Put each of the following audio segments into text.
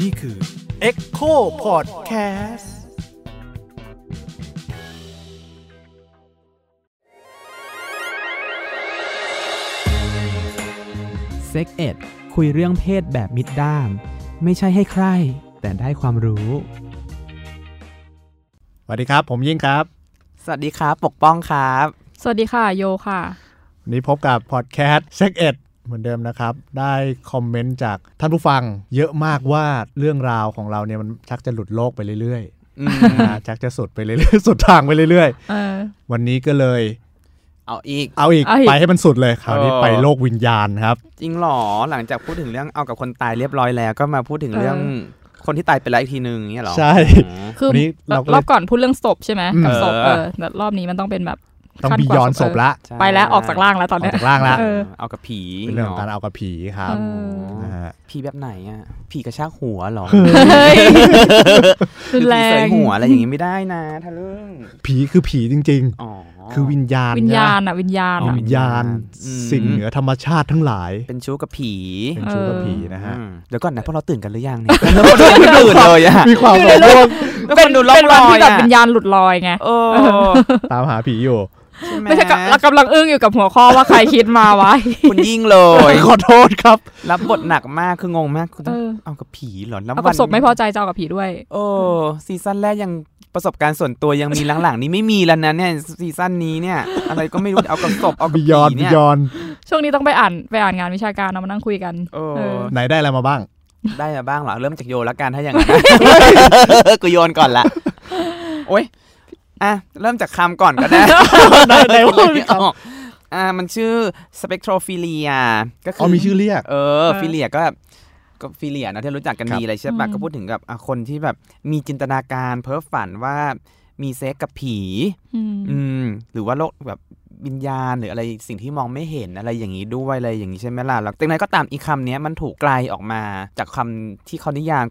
นี่คือ Echo Podcast เซ็กเอ็ดคุยเรื่องเพศแบบมิดด้าม ไม่ใช่ให้ใคร แต่ได้ความรู้ สวัสดีครับ ผมยิ่งครับ สวัสดีครับ ปกป้องครับ สวัสดีค่ะ โยค่ะ วันนี้พบกับพอดแคสต์เซ็กเอ็ด เหมือนเดิมนะครับ ได้คอมเมนต์จากท่านผู้ฟังเยอะมากว่าเรื่องราวของเราเนี่ยมันชักจะหลุดโลกไปเรื่อยอืมๆนะชักจะสุดไปเรื่อยๆ สุดทางไปเรื่อยเออๆวันนี้ก็เลยเอาอีกเอาอีก เอาอีกไปให้มันสุดเลยคราวนี้เออไปโลกวิญญาณครับ จริงเหรอหลังจากพูดถึงเรื่องเอากับคนตายเรียบร้อยแล้ว ก็มาพูดถึงเรื่องคนที่ตายไปแล้วอีกทีนึงอย่างเงี้ยเหรอ ใช่อ๋อคือวันนี้เราก็เลยรอบก่อนพูดเรื่องศพใช่ไหมอืมกับศพเอเอออแต่รอบนี้มันต้องเป็นแบบ ต้องขั้บีกว่ายอนศศพพละใช่ไปแล้วออกจากร่างแล้วตอนออกเนี้ยจากร่างละเออเอากับผีเป็นเรื่องของการเอากับผีครับเออนะฮะผีแบบไหนอะผีกระชากหัวเหรอเฮ้ยรุนแรผีเสงยหัวอะไรอย่างงี้ไม่ได้นะทะลึ่งผีคือผีจริงอ๋อๆคือวิญญาณวิญญาณนะอะวิญญาณวิอะญญาณอืมสิ่งเหนือธรรมชาติทั้งหลาย เป็นชู้กับผีเป็นชู้กับผีนะฮะอืมเดี๋ยวก่อนนะพวกเราตื่นกันหรือยังเนี่ยเราไม่ตื่นเลยอะมีความแบบว่าทุกคนดูล่อเป็งนรวันอยที่แบบอะวิญญาณหลุดลอยไงเออตามหาผีอยู่ใช่ ไหมไม่ใช่กับเรากำลังอึ้งอยู่กับหัวข้อว่าใครคิดมาไว้คุณยิ่งเลย ขอโทษครับ รับบทหนักมากคืองงมากคุณเออเอากับผีเหรอแล้วเอากับศพไม่พอใจจะเอากับผีด้วย โอ้ซีซั่นแรกยังประสบการณ์ส่วนตัวยังมีหลังๆ นี้ไม่มีแล้วนะเนี่ยซีซั่นนี้เนี่ย อะไรก็ไม่รู้เอากับศพเอากับบิผียอนบิเนี่ยยอนช่วงนี้ต้องไปอ่านไปอ่านงานวิชาการเอามานั่งคุยกันเอเอออไหนได้อะไรมาบ้าง ได้มาบ้างเหรอเริ่มจากโยแล้วกันถ้าอย่างนั้นกูโยนก่อนละโอ้ย อะ เริ่มจากคำก่อนก็ได้ได้ได้คิว่าเลยไม่ออกอ่ามันชื่อ spectrophilia ก็คือ๋อมีชื่อเรียก เออ philia ก็ก็ philia นะที่รู้จักกันครับดีเลยใช่ปะอืมก็พูดถึงกับอะคนที่แบบมีจินตนาการเพ้อฝันว่ามีเซ็กส์กับผีอืมอืม หรือว่าโลกแบบวิญญาณหรืออะไรสิ่งที่มองไม่เห็นอะไรอย่างนี้ด้วยอะไรอย่างนี้ใช่ไหมล่ะแล้วแต่ไหนก็ตามอีกคำเนี้ยมันถูกไกลออกมาจากคำที่เขานิยาม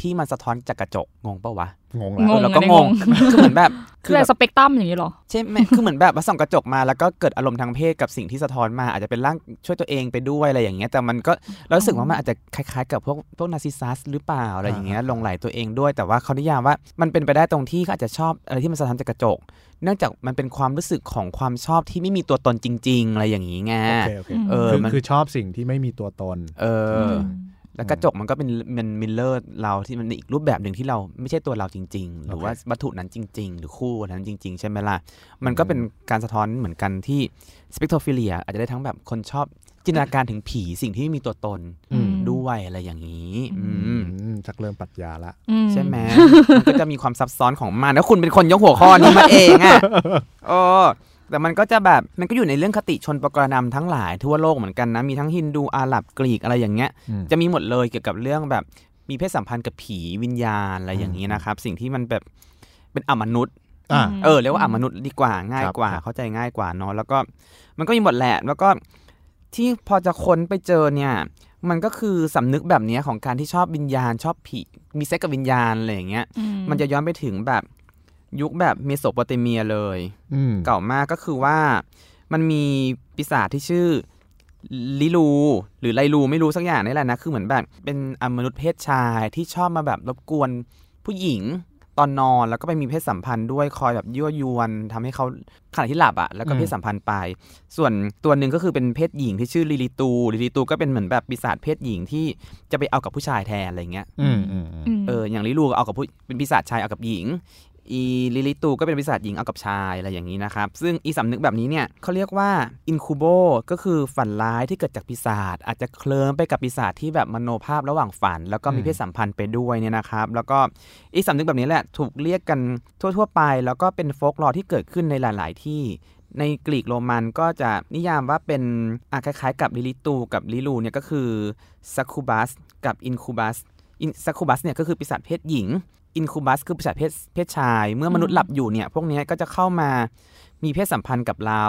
ที่มันสะท้อนจากกระจกงงปะวะงงงแล้วงเราก็อันนี้งงคือเหมือนแบบคืออะไรสเปกตรัมอย่างนี้เหรอใช่ไหมคือเหมือนแบบว่าส่องกระจกมาแล้วก็เกิดอารมณ์ทางเพศกับสิ่งที่สะท้อนมา อาจจะเป็นร่างช่วยตัวเองไปด้วยอะไรอย่างเงี้ยแต่มันก็เรารู้สึกว่ามันอาจจะคล้ายๆ กับพวกพวกนาร์ซิสซัสหรือเปล่าอะไรอย่างเงี้ยหลงไหลตัวเองด้วย แต่ว่าเขานิยามว่ามันเป็นไปได้ตรงที่เขาอาจจะชอบอะไรที่มันสะท้อนจากกระจก เนื่องจากมันเป็นความรู้สึกของความชอบที่ไม่มีตัวตนจริง ๆ อะไรอย่างงี้ไงโอเคโอเคเออคือมันคือชอบสิ่งที่ไม่มีตัวตน เออม แล้วกระจกมันก็เป็นมัน mirror เราที่มันอีกรูปแบบหนึ่งที่เราไม่ใช่ตัวเราจริง ๆ หรือว่าวัตถุนั้นจริง ๆ หรือคู่นั้นจริง ๆ ใช่ไหมล่ะ มันก็เป็นการสะท้อนเหมือนกันที่ spectrophilia อาจจะได้ทั้งแบบคนชอบจินตนาการถึงผีสิ่งที่ไม่มีตัวตนอืมด้วยอะไรอย่างนี้อือืมอืมชักเริ่มปรัชญาละอืใช่ไหมมันก็จะมีความซับซ้อนของมันแล้วคุณเป็นคนยกหัวข้อนี้มาเองอะโอ้ แต่มันก็จะแบบมันก็อยู่ในเรื่องคติชนประกรณำทั้งหลายทั่วโลกเหมือนกันนะ มีทั้งฮินดูอาหรับกรีกอะไรอย่างเงี้ยอืมจะมีหมดเลยเกี่ยวกับเรื่องแบบมีเพศสัมพันธ์กับผีวิญญาณอะไรอย่างนี้นะครับ สิ่งที่มันแบบเป็นอมนุษย์อ่าเออเรียกว่าอมนุษย์ดีกว่าง่ายกว่าครับเข้าใจง่ายกว่าเนาะแล้วก็มันก็มีหมดแหละแล้วก็ที่พอจะค้นไปเจอเนี่ย มันก็คือสำนึกแบบเนี้ยของการที่ชอบวิญญาณ ชอบผีมีเซ็กกับวิญญาณอะไรอย่างเงี้ยอืมันจะย้อนไปถึงแบบ ยุคแบบเมโสโปเตเมียเลยอืมเก่ามากก็คือว่ามันมีปีศาจที่ชื่อลิลู หรือไลลูไม่รู้สักอย่างนี่แหละนะ คือเหมือนแบบเป็นอมนุษย์เพศชายที่ชอบมาแบบรบกวนผู้หญิงตอนนอนแล้วก็ไปมีเพศสัมพันธ์ด้วยคอยแบบยั่วยวนทำให้เขาขณะที่หลับอะ่ะแล้วก็เพศสัมพันธ์ไป ส่วนตัวหนึ่งก็คือเป็นเพศหญิงที่ชื่อลิลิตูลิลิตูก็เป็นเหมือนแบบปีศาจเพศหญิงที่จะไปเอากับผู้ชายแทนอะไรเงี้ยอืมอืมอืมมเออออย่างลิลูเอากับผู้เป็นปีศาจชายเอากับหญิง อีลิลิตูก็เป็นปีศาจหญิงเอากับชายอะไรอย่างนี้นะครับ ซึ่งอีสำนึกแบบนี้เนี่ยเขาเรียกว่าอินคูโบก็คือฝันร้ายที่เกิดจากปีศาจอาจจะเคลิ้มไปกับปีศาจที่แบบมโนภาพระหว่างฝัน แล้วก็มีเพศสัมพันธ์ไปด้วยเนี่ยนะครับ แล้วก็อีสำนึกแบบนี้แหละถูกเรียกกันทั่ว ๆ ไป แล้วก็เป็น folklore ที่เกิดขึ้นในหลาย ๆ ที่ในกรีกโรมันก็จะนิยามว่าเป็นคล้ายๆ กับลิลิตูกับลิลูเนี่ยก็คือ succubus กับ incubus succubus เนี่ยก็คือปีศาจเพศหญิง incubus คือปีศาจเพศเพศชาย เมื่อมนุษย์หลับอยู่เนี่ย พวกเนี้ยก็จะเข้ามามีเพศสัมพันธ์กับเรา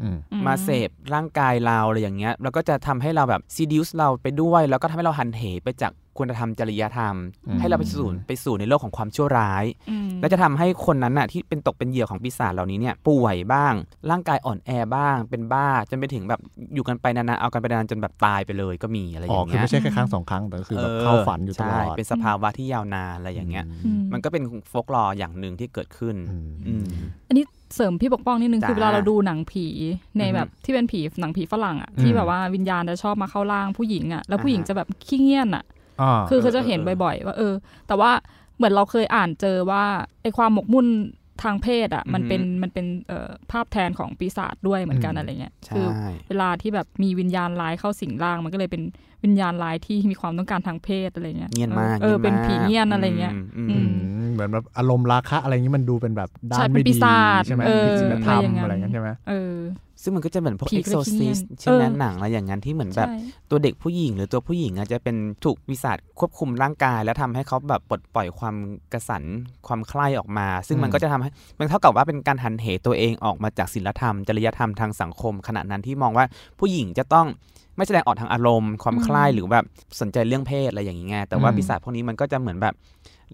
อืมอืมาเสพร่างกายเราอะไรอย่างเงี้ย แล้วก็จะทำให้เราแบบ seduce เราไปด้วย แล้วก็ทำให้เราหันเหไปจาก คุณธรรมจริยธรรมอืมให้เราไปสู่ไปสู่ในโลกของความชั่วร้ายอืมและจะทำให้คนนั้นน่ะที่เป็นตกเป็นเหยื่อของปีศาจเหล่านี้เนี่ยป่วยบ้าง ร่างกายอ่อนแอบ้าง เป็นบ้าจนไปถึงแบบอยู่กันไปนานๆเอากันไปนานๆจนแบบตายไปเลยก็มีอะไรออ๋อย่างคือเงี้ยไม่ใช่แค่ครั้งสองครั้งแต่คือแบบเข้าฝันอยู่ตลอใช่ดเป็นสภาวะที่ยาวนานอะไรอย่างเงี้ยอืมมันก็เป็น folklore อย่างหนึ่งที่เกิดขึ้นอืมอืมอันนี้เสริมพี่ปกป้องนิดนึงจ้าคือเวลาเราดูหนังผีในอือฮึแบบที่เป็นผีหนังผีฝรั่งอะอืมที่แบบว่าวิญญาณจะชอบมาเข้าร่างผู้หญิงอะแล้วผู้หญิงอ่าฮะจะแบบขี้เงี่ยนอะอ่า คือเขาจะเออเห็นเออบ่อยๆ ว่า เออ แต่ว่าเหมือนเราเคยอ่านเจอว่าไอความหมกมุ่นทางเพศอะมันเป็นมันเป็นเอ่อภาพแทนของปีศาจด้วยเหมือนกันอะไรเงี้ยใช่คือเวลาที่แบบมีวิญญาณร้ายเข้าสิงร่าง มันก็เลยเป็นวิญญาณร้ายที่มีความต้องการทางเพศอะไรเงี้ยเงียนมากเออเป็นยากผีเงียนอะไรเงี้ยอืมอือืมมเหมือนแบบอารมณ์ราคะอะไรอย่างนี้มันดูเป็นแบบด้าใช่นเป็นไม่ปีดีศาจใช่ไหมเออผิดศีลธรรมอะไรอย่างนั้นอะไรอย่างนั้นใช่ไหมเออ ซึ่งมันก็จะเหมือนพวกผีก็เลยขี้เงียน exorcist ใช่ไหมเออหนังอะไรอย่างนั้นที่เหมือนแบบใช่ตัวเด็กผู้หญิง หรือตัวผู้หญิงอาจจะเป็นถูกปีศาจควบคุมร่างกาย แล้วทำให้เขาแบบปลดปล่อยความกระสันความใคร่ออกมา ซึ่งมันอืมก็จะทำให้มันเท่ากับว่าเป็นการหันเหตัวเองออกมาจากศีลธรรม จริยธรรมทางสังคม ขณะนั้นที่มองว่าผู้หญิงจะต้องไม่แสดงออกทางอารมณ์ ความใคร่อืมหรือแบบสนใจเรื่องเพศอะไรอย่างนี้ไงแต่ว่าอืมปีศาจพวกนี้มันก็จะเหมือนแบบ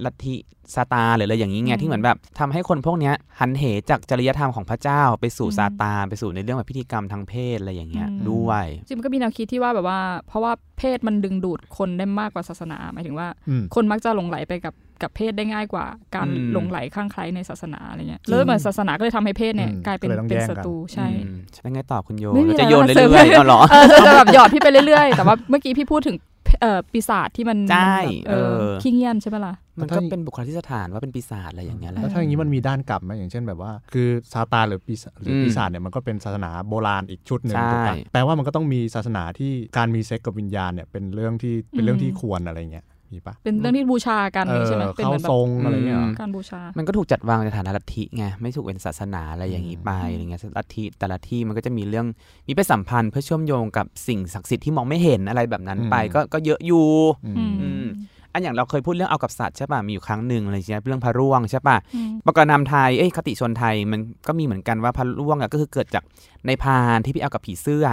ลัทธิซาตานหรืออะไรอย่างนี้ไงที่เหมือนแบบทำให้คนพวกเนี้ยหันเหจากจริยธรรมของพระเจ้า ไปสู่ซาตานไปสู่ในเรื่องแบบพิธีกรรมทางเพศอะไรอย่างเงี้ยด้วยจริงๆมันก็มีแนวคิดที่ว่าแบบว่า เพราะว่าเพศมันดึงดูดคนได้มากกว่าศาสนาหมายถึงว่าอืมคนมักจะหลงไหลไปกับกับเพศได้ง่ายกว่าการอืมหลงไหลข้างใครในศาสนาอะไรเงี้ยจริงแล้วเหมือนศาสนาก็เลยทำให้เพศเนี่ยอืมกลายเป็นก็เลยต้องเป็นแย่งศักันตรูใช่อืมแล้วไงต่อคุณโยไม่มีเราจะโยนอะไรเรื่เสริอยมๆเอาเหรอเออจะแบบหยอดพี่ไปเรื่อยๆแต่ว่าเมื่อกี้พี่พูดถึง เอ่อปีศาจที่มันใช่แบบเออเออขี้เงียนใช่ไหมล่ะมันก็เป็นบุคลิกสถานว่าเป็นปีศาจอะไรอย่างเงี้ยแหละแล้วถ้าอย่างนี้มันมีด้านกลับไหมอย่างเช่นแบบว่า คือซาตานหรือปีศาจหรืออมปีศาจเนี่ยมันก็เป็นศาสนาโบราณอีกชุดหนึ่งใช่ถูกปะแปลว่ามันก็ต้องมีศาสนาที่การมีเซ็กกับวิญญาณเนี่ยเป็นเรื่องที่เป็นเรื่องที่ควรอะไรเงี้ย มีปะเป็นเรื่องที่บูชากันเออใช่ไหมเป็นเข้าเหมือนแบทบรงอะไรเงี้ยเหรอการบูชา มันก็ถูกจัดวางในฐานะลัทธิไงไม่ถูกเป็นศาสนาอะไรอย่างนี้ไปอะไรเงี้ยลัทธิแต่ละที่มันก็จะมีเรื่องมีไปสัมพันธ์เพื่อเชื่อมโยงกับสิ่งศักดิ์สิทธิ์ที่มองไม่เห็นอะไรแบบนั้นไปอืมก็ก็เยอะอยู่อือืมมอืมอันอย่างเราเคยพูดเรื่องเอากับสัตว์ใช่ป่ะมีอยู่ครั้งหนึ่งอะไรเงี้ยเรื่องพระร่วงใช่ป่ะอืมปกรณำไทยเอ้ยคติชนไทยมันก็มีเหมือนกันว่าพระร่วงอะก็คือเกิดจากในพานที่พี่เอากับผีเสื้อ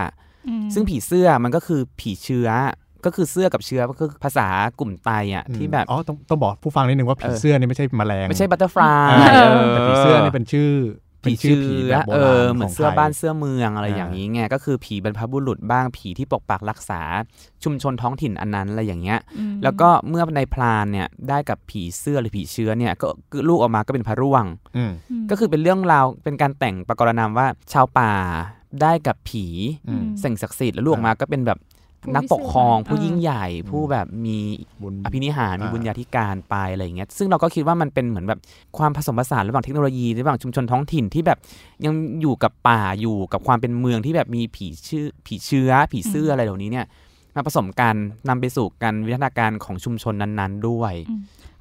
อืมซึ่งผีเสื้อมันก็คือผีเชื้อ ก็คือเสื้อกับเชื้อก็คือภาษากลุ่มไตอะที่แบบอ๋อต้องต้องบอกผู้ฟังนิดนึงว่าผีเออเสื้อนี่ไม่ใช่แมลงไม่ใช่บัตเตอร์ฟลาอ่ายเออแต่ผีเสื้อนี่เป็นชื่อเป็ผีนชื่อเชื้ผีอแบบโบเอราอณเหมืขออนงเสื้อไทยบ้านเสื้อเมืองอะไรอ่าอย่างนี้ไงก็คือผีบรรพบุรุษบ้างผีที่ปกปักรักษาชุมชนท้องถิ่นอันนั้นอะไรอย่างเงี้ยอืมแล้วก็เมื่อในพรานเนี่ยได้กับผีเสื้อหรือผีเชื้อเนี่ยก็ก็ลูกออกมาก็เป็นพระร่วงอืมมก็คือเป็นเรื่องราวเป็นการแต่งประกรณามว่าชาวป่าได้กับผีอืมสิ่งศักดิ์สิทธิ์แล้วลูกออกมาก็เป็นแบบผู้ นักปกครองวิเศษผู้อ่ายิ่ยิ่งใหญ่ผู้แบบมีบุญอภินิหารมีอ่าบุญญาธิการไปอะไรอย่างเงี้ยซึ่งเราก็คิดว่ามันเป็นเหมือนแบบความผสมผสานระหว่างเทคโนโลยีระหว่างชุมชนท้องถิ่นที่แบบยังอยู่กับป่าอยู่กับความเป็นเมืองที่แบบมีผีชื่อผีเชื้อ ผีเสื้ออะไรเหล่านี้เนี่ยมาผสมกันนำไปสู่การวิวัฒนาการของชุมชนนั้น ๆ ด้วย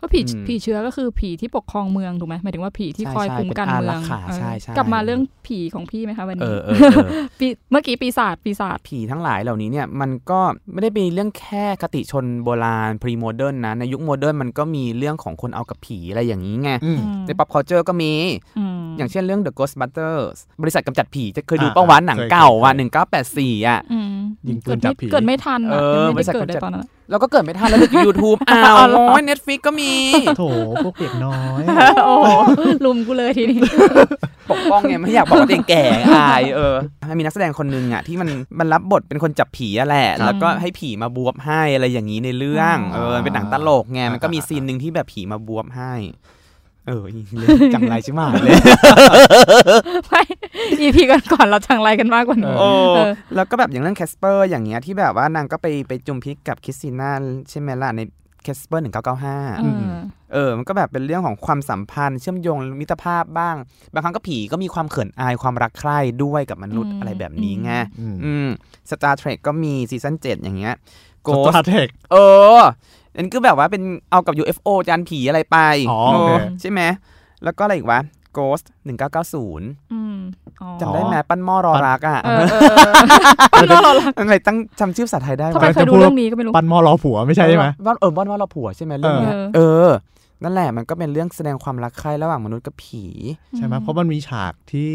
ก็ผีอืมผีเชื้อก็คือผีที่ปกครองเมืองถูกไหมหมายถึงว่าผีที่ใช่คอยใช่คุ้มกันเป็นอาเมืรัองกขาเออใช่ใช่กลับมาเรื่องผีของพี่ไหมคะวันเอนี้อเออเออปีเมื่อกี้ปีศาจปีศาจผีทั้งหลายเหล่านี้เนี่ยมันก็ไม่ได้เป็นเรื่องแค่คติชนโบราณพรีโมเดิร์นนะในยุคโมเดิร์นมันก็มีเรื่องของคนเอากับผีอะไรอย่างนี้ไงอืมใน pop culture ก็มีมอย่างเช่นเรื่อง The Ghostbusters บริษัทกำจัดผีจะเคยดูอ่าป้าวันหนังเคยเก่าว่ะเคย1984อะอืมยิงปืนเกิดจัไม่บผีเกิดไม่ทันเออะอยังบไม่ริษัได้ทเกิดกำจัได้ดตอนนั้นเราก็เกิดไม่ทันแล้วดู YouTube อ้าวเอาเหรอโอ้ย Netflix ก็มี โถพวกเด็กน้อย โอ้โหรุมกูเลยทีนี้ปกป้องไงไม่อยากบอกว่าตัวเองแก่อายเออให้มีนักแสดงคนหนึ่งอะที่มันมันรับบทเป็นคนจับผีอะแหละครับแล้วก็ให้ผีมาบวบให้อะไรอย่างนี้ในเรื่องอ๋เอออเป็นหนังตลกไงมันก็มีอ่าซีนหนึ่งที่แบบผีมาบวบให้ เออเลยจังไรใช่ไหมเลยไม่ EP ก่อนก่อนๆเราจังไรกันมากกว่านี้โอ้เออแล้วก็แบบอย่างเรื่องแคสเปอร์อย่างเงี้ยที่แบบว่านางก็ไปไปจุมพิตกับคริสติน่าใช่ไหมล่ะในแคสเปอร์หนึ่งเก้าเก้าห้าเออเออ มันก็แบบเป็นเรื่องของความสัมพันธ์ เชื่อมโยงมิตรภาพบ้าง บางครั้งก็ผีก็มีความเขินอายความรักใคร่ด้วยกับมนุษย์อืมอะไรแบบนี้ไงอืมอืมสตาร์เทรคก็มีซีซั่นเจ็ดอย่างเงี้ยโกสตาร์เทรคเอออั นนก็แบบว่าเป็นเอากับ UFO จานผีอะไรไปอ๋อโอเคเใช่ไหมแล้วก็อะไรอีกวะ Ghost 1990อืมอ๋อจำได้ไหมปั้นหม้อรอรักอะเออเออเออปั้นหม้อรอรักทำไมตั้งจำชื่อภาษาไทยได้ทำไมวะเคยดูเรื่องนี้ก็ไม่รู้ปั้นหม้อรอผัวไม่ใช่ใช่ไหมบ้านเออบ้านว่าเราผัวใช่ไหมเรื่องเนี้ยเออเออนั่นแหละมันก็เป็นเรื่องแสดงความรักใคร่ระหว่างมนุษย์กับผีใช่ไหมเพราะมันมีฉากที่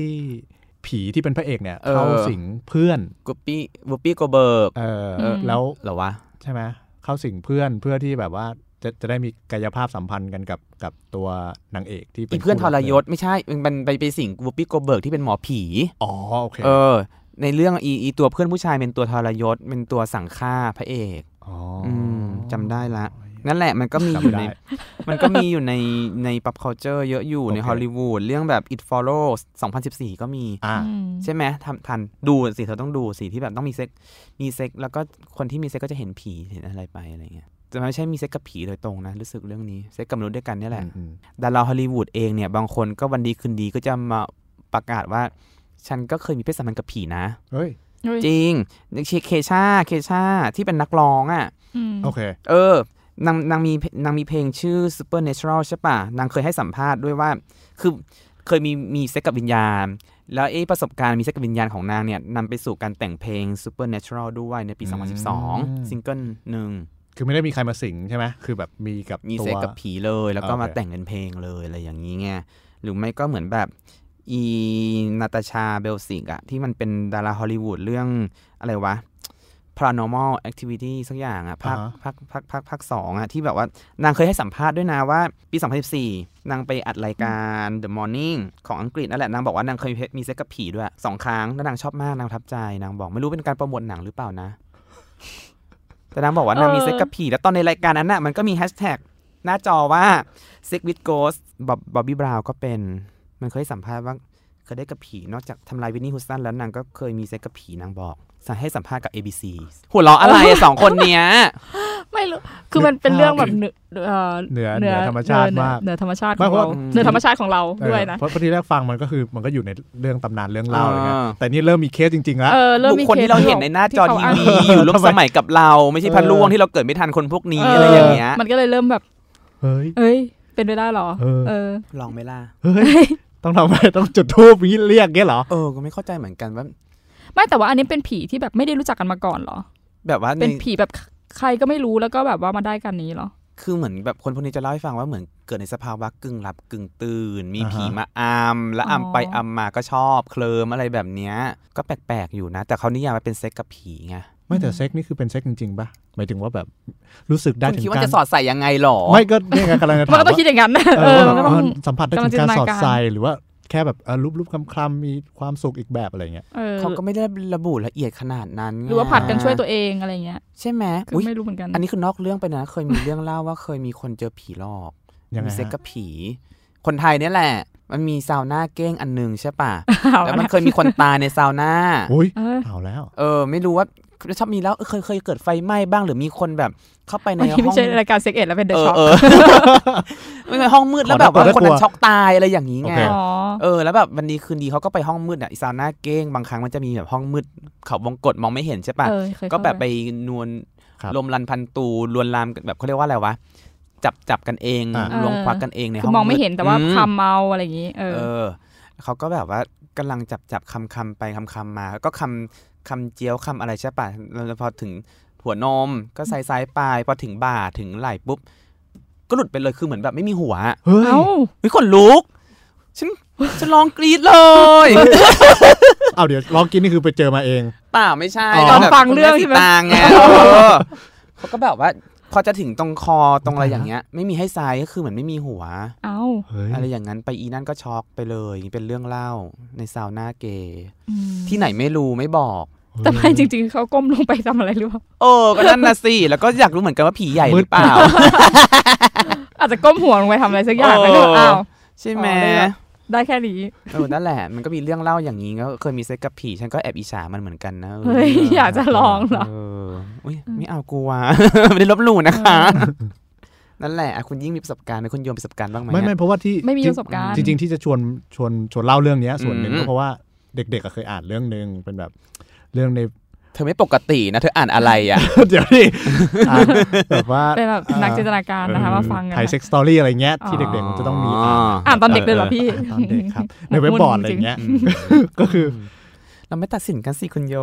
ผีที่เป็นพระเอกเนี่ยเออเข้าสิงเพื่อนวูปปี้วูปปี้โกลด์เบิร์กเอออืมแล้วเหรอวะใช่ไหม เข้าสิงเพื่อนเพื่อที่แบบว่าจะจะได้มีกายภาพสัมพันธ์กันกับกับตัวนางเอกที่เป็อีนเพื่อนทคู่รยศไม่ใช่มันไปไปสิงวูปปี้โกลด์เบิร์กที่เป็นหมอผีอ๋อโอเคเออ ในเรื่องอีอีตัวเพื่อนผู้ชายเป็นตัวทรยศเป็นตัวสั่งฆ่าพระเอกอ๋ออืมจำได้ละ นั่นแหละมันก็มีอจำยู่ไม่ในได้มันก็มีอยู่ในใน pop culture เยอะอยู่ในโอเคฮอลลีวูดเรื่องแบบ It Follows 2014 ก็มีอ่าอืมใช่ไหมทำทันดูสิเธอต้องดูสิที่แบบต้องมีเซ็กมีเซ็กแล้วก็คนที่มีเซ็กก็จะเห็นผีเห็นอะไรไปอะไรเงี้ยจะไม่ใช่มีเซ็กกับผีโดยตรงนะ รู้สึกเรื่องนี้เซ็กกับมนุษย์ด้วยกันเนี่ยแหละอืมดาราฮอลลีวูดเองเนี่ยบางคนก็วันดีคืนดีก็จะมาประกาศว่า ฉันก็เคยมีเพศสัมพันธ์กับผีนะเฮ้ยเฮ้ยจริงเคชาเคชาที่เป็นนักร้องอะอืมโอเค เออ นางนางมีนางมีเพลงชื่อ Supernatural ใช่ปะนางเคยให้สัมภาษณ์ด้วยว่า คือเคยมีมีเซ็กกับวิญญาณ แล้วเอ้ประสบการณ์มีเซ็กกับวิญญาณของนางเนี่ยนำไปสู่การแต่งเพลง Supernatural ด้วยในปีอืม2012 ซิงเกิลหนึ่งคือไม่ได้มีใครมาสิงใช่ไหมคือแบบมีกับมีตัวเซ็กกับผีเลย แล้วก็โอเคมาแต่งเป็นเพลงเลยอะไรอย่างนี้ไงหรือไม่ก็เหมือนแบบอีนาตาชาเบลซิกอะที่มันเป็นดาราฮอลลีวูดเรื่องอะไรวะ paranormal activity สักอย่างอะภาคอ่าฮะภาคภาคภาคภาคสองอะที่แบบว่านางเคยให้สัมภาษณ์ด้วยนะว่า ปี 2014 นางไปอัดรายการ This Morning ของอังกฤษนั่นแหละนางบอกว่านางเคยมีเซ็กกับผีด้วยสองครั้งแล้วนางชอบมากนางประทับใจนางบอกไม่รู้เป็นการโปรโมทหนังหรือเปล่านะ แต่นางบอกว่านางมีเซ็กกับผีแล้วตอนในรายการนั้นน่ะมันก็มีแฮชแท็กหน้าจอว่า Sex with Ghost บอบบ๊อบบี้บราวก็เป็น มันเคยให้สัมภาษณ์ว่าเคยได้กับผี นอกจากทำลายวินนี่ฮุสตันแล้วนางก็เคยมีเซ็กกับผีนางบอก ให้สัมภาษณ์กับ ABC หัวเราะอะไรอะสองคนเนี้ย ไม่รู้ คือมันเป็นเรื่องแบบเหนือเอ่อเหนือเหนือธรรมชาติเหนือมากเหนือธรรมชาติขไม่องเพราะเราว่าเหนือธรรมชาติของเราเออด้วยนะเพราะเพราะที่แรกฟังมันก็คือมันก็อยู่ในเรื่องตำนานเรื่องเล่าอะไรเงี้ยอ่าแต่นี่เริ่มมีเคสจริงๆแล้วเออเริ่มบุคมีคลที่เราเห็นในหน้าจอทีวีอยู่ร่วมสมัยกับเราไม่ใช่พันล่วงที่เราเกิดไม่ทันคนพวกนี้อะไรอย่างเงี้ยมันก็เลยเริ่มแบบเฮ้ยเอ้ยเป็นไปได้เหรอเออเออลองไหมล่ะเฮ้ยต้องทำไมต้องจุดทูบนี้เรียกเงี้ยเหรอเออก็ไม่เข้าใจเหมือนกันว่า ไม่แต่ว่าอันนี้เป็นผีที่แบบไม่ได้รู้จักกันมาก่อนเหรอ แบบว่าในเป็นผีแบบใครก็ไม่รู้แล้วก็แบบว่ามาได้กันนี้เหรอ คือเหมือนแบบคนพวกนี้จะเล่าให้ฟังว่าเหมือนเกิดในสภาวะกึ่งหลับกึ่งตื่น มีอ่าฮะผีมาอำแล้วอ๋ออำไปอำมาก็ชอบเคลิ้มอะไรแบบเนี้ยก็แปลกๆอยู่นะ แต่เขานิยามมันเป็นเซ็กกับผีไงไม่แต่เซ็กนี่คือเป็นเซ็กจริงๆป่ะหมายถึงว่าแบบรู้สึกได้คุณถึงคิดว่าการจะสอดใส่ยังไงหรอ ไม่ก็เนี่ยไงกำลังจะถามมันก็ต้องว่าคิดอย่างนั้นนะเอเอออว่ามันก็ต้องเออสัมผัสได้ถึงการกำลังจินตนาสอดการใส่หรือว่า แค่แบบเออลูบๆคลำๆมีความสุขอีกแบบอะไรเงี้ยเออเขาก็ไม่ได้ระบุละเอียดขนาดนั้น หรือว่าผลัดกันช่วยตัวเองอะไรเงี้ย ใช่ไหมคืออุ๊ยไม่รู้เหมือนกัน อันนี้คือนอกเรื่องไปนะ เคยมีเรื่องเล่าว่าเคยมีคนเจอผีหลอกยังไงมีเซ็กฮะกับผี คนไทยเนี่ยแหละ มันมีซาวน่าเก้งอันหนึ่งใช่ป่ะเอาแล้วละมันเคยมีคนตายในซาวน่าอุ้ยเออเอาแล้ว เออ ไม่รู้ว่า ชอบมีแล้วเออเคยเคยเกิดไฟไหม้บ้างหรือมีคนแบบเข้าไปในวันห้นี้อไม่งใช่รายการเซ็กเอ็ดแล้วเป็นเดอะเออช็อคเออไม่ใช่ห้องมืดแล้วแบบว่าขอน่ากลัวคนนั้นช็อกตายอะไรอย่างนี้ไงโอเคอ๋อเออแล้วแบบวันดีคืนดีเขาก็ไปห้องมืดอะอีซาวน่าเก้งบางครั้งมันจะมีแบบห้องมืดเขาวงกดมองไม่เห็นใช่ป่ะเออเคยก็เข้าแบบไปไปนวลครับลมรันพันตูลวนลามกันแบบเขาเรียกว่าอะไรวะจับจับกันเองอ่าลวงควักกันเองในคืห้อองมองไม่เห็นแต่ว่าอืมคำเมาอะไรอย่างนี้ เออเออเขาก็แบบว่ากำลังจับจับคำคำไปคำคำมา ก็คำ คำเจียวคำอะไรใช่ปะแล้วพอถึงหัวนมก็ใส่ซ้ายปลายพอถึงบ่าถึงไหล่ปุ๊บ ก็หลุดไปเลยคือเหมือนแบบไม่มีหัวเฮ้ยเอ้าวิขนลุกฉันฉันร้องกรี๊ดเลยเอาเดี๋ยวลองกินนี่คือไปเจอมาเองเปล่าไม่ใช่อ๋อก็แบบฟังเรื่องคุณแม่ใช่ไหมสีตางไงเออเขาก็แบบว่าพอจะถึงตรงคอตรงอะไรอย่างเงี้ย ไม่มีให้ซ้ายก็คือเหมือนไม่มีหัว เอ้าเฮ้ยอะไรอย่างนั้นไปอีนั่นก็ช็อกไปเลย เป็นเรื่องเล่าในซาวน่าเกย์อืมที่ไหนไม่รู้ไม่บอก แต่ไม่จริง ๆเขาก้มลงไปทำอะไรหรือเปล่าเออก็นั่นนะสิแล้วก็อยากรู้เหมือนกันว่าผีใหญ่หรือเปล่า อาจจะก้มหัวลงไปทำอะไรสักอย่างเออแล้วก็อ้าวใช่ไหมอ๋อได้เหรอได้แค่นี้เออนั่นแหละ มันก็มีเรื่องเล่าอย่างนี้ก็เคยมีเซ็กกับผีฉันก็แอบอิจฉามันเหมือนกันนะเฮ้ยอยากจะลองเหรอเอออุ้ยไม่เอากลัวไม่ได้ลบหลู่นะคะนั่นแหละอะคุณยิ่งมีประสบการณ์ไหมคุณโยมมีประสบการณ์บ้างไหมไม่ไม่เพราะว่าที่ไม่มีที่ประสบการณ์จริง ๆ ที่จะชวนชวนชวนเล่าเรื่องเนี้ยส่วนหนึ่งอืมก็เพราะว่าเด็กๆอะเคยอ่านเรื่องหนึ่งเป็นแบบ เรื่องในเธอไม่ปกตินะ เธออ่านอะไรอะ เดี๋ยวนี่อ่านแบบว่าเป็นแบบนักจินตนาการนะคะมาฟังกันไทยนะ sex story อะไรเงี้ยที่อ๋อเด็กๆมันจะต้องมีอ่านอ่านตอนเด็กเลยเหรอพี่ตอนเด็กครับ ในเว็บบอร์ดอะไรเงี้ยอืมก็คือเราไม่ตัดสินกันสิคุณโย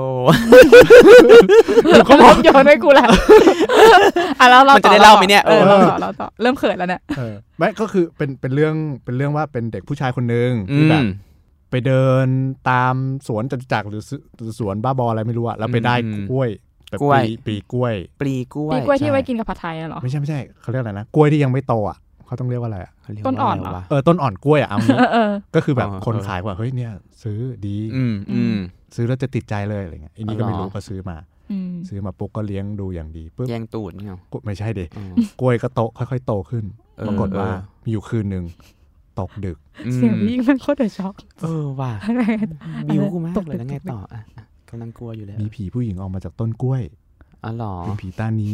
เขาพร้อมโยนให้กูแหละอะแล้วเรามันจะได้เล่าไหมเนี่ยเออเออเราต่อเราต่อเริ่มเขินแล้วเนี่ยเออไม่ก็คือเป็นเป็นเรื่องเป็นเรื่องว่าเป็นเด็กผู้ชายคนหนึ่งอืที่แบบม ไปเดินตามสวนจตุจักรหรือสหรือสวนบ้าบออะไรไม่รู้อะแล้วไปได้อืมกล้วยแบบกล้วย ปีปีกล้วย ปลีกล้วยปีกล้วยที่ใช่ไว้กินกับผัดไทยอะเหรอ ไม่ใช่ไม่ใช่เขาเรียกอะไรนะกล้วยที่ยังไม่โตอะเขาต้องเรียกว่าอะไรอะเขาเรียกต้นอ่อนว่าะไรเหรอวะเออต้นอ่อนกล้วยอะเอางี้เออเออก็คือแบบเออคนเออขายว่าเฮ้ยเนี่ย ซื้อดีอืมอืมซื้อแล้วจะติดใจเลยอะไรเงี้ยอันนี้อ๋อก็ไม่รู้เหรอก็ซื้อมาอืมซื้อมาปุ๊บก็เลี้ยงดูอย่างดีปุ๊บแย่งตูดเนี่ยหรอกล้วยไม่ใช่เด็อืมกล้วยก็โตค่อย ๆ โตขึ้นเออปรากฏว่าเออมีอยู่คืนหนึ่ง ตกดึก เสียงพี่ยิ่งมันโคตรเดือดช็อกเออว่ะอะไรบิวกูมากตกเลยแล้วไงตกต่ออะอะกำลังกลัวอยู่เลยมีผีผู้หญิงออกมาจากต้นกล้วยอ๋อเหรอเป็นผีตานี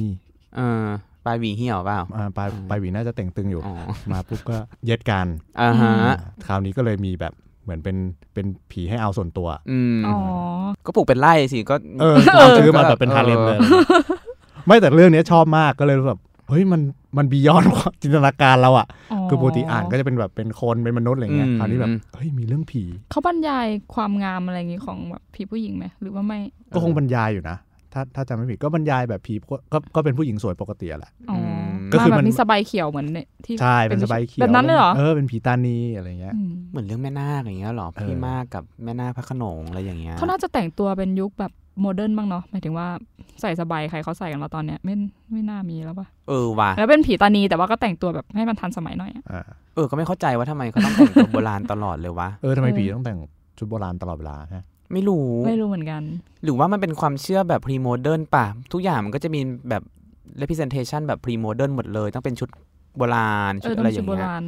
เออปลายหวีเหี่ยวเปล่าอ่าปลายอืมปลายหวีน่าจะแต่งตึงอยู่อ๋อมาปุ๊บก็เย็ดกันอ่าฮะอ่าคราวนี้ก็เลยมีแบบเหมือนเป็นเป็นผีให้เอาส่วนตัว อืมอ๋อก็ปลูกเป็นไร่สิก็เออซื้อมาแบบเป็นฮาเลมเลย ไม่แต่เรื่องนี้ชอบมากก็เลยรู้แบบเฮ้ยมัน มันบียอนจินตนาการเราอะคือปกติอ่านก็จะเป็นแบบเป็นคนเป็นมนุษย์อะไรเงี้ยอืมคราวนี้แบบเฮ้ยมีเรื่องผีเขาบรรยายความงามอะไรอย่างงี้ของแบบผีผู้หญิงไหมหรือว่าไม่ ก็คงบรรยายอยู่นะถ้าถ้าจำไม่ผิดก็บรรยายแบบผีก็ก็ก็เป็นผู้หญิงสวยปกติอะแหละอ๋อก็คือมามันแบบมีสบายเขียวเหมือนเนี่ยที่ใช่เป็นสบายเขียวแบบนั้นเลยเหรอเออเป็นผีตานีอะไรเงี้ยมเหมือนเรื่องแม่นาคอย่างเงี้ยเหรอเออพี่มากกับแม่นาคพระโขนงอะไรอย่างเงี้ยเขาน่าจะแต่งตัวเป็นยุคแบบ modern บ้างเนาะหมายถึงว่าใส่สบายใครเขาใส่กันแล้วตอนเนี้ยไม่ไม่น่ามีแล้วปะเออว่ะแล้วเป็นผีตานีแต่ว่าก็แต่งตัวแบบให้มันทันสมัยหน่อยอะอ่าเออก็ไม่เข้าใจว่าทำไมเขาต้องแต่งตัวโบราณตลอดเลยวะเออทำไมเออผีต้องแต่งชุดโบราณตลอดเวลาฮะ ไม่รู้ ไม่รู้เหมือนกัน หรือว่ามันเป็นความเชื่อแบบ premodern ป่ะ ทุกอย่างมันก็จะมีแบบ representation แบบ premodern หมดเลย ต้องเป็นชุดโบราณเอชุอดต้ออะไรงอชุดย่างโบเงี้ยราณ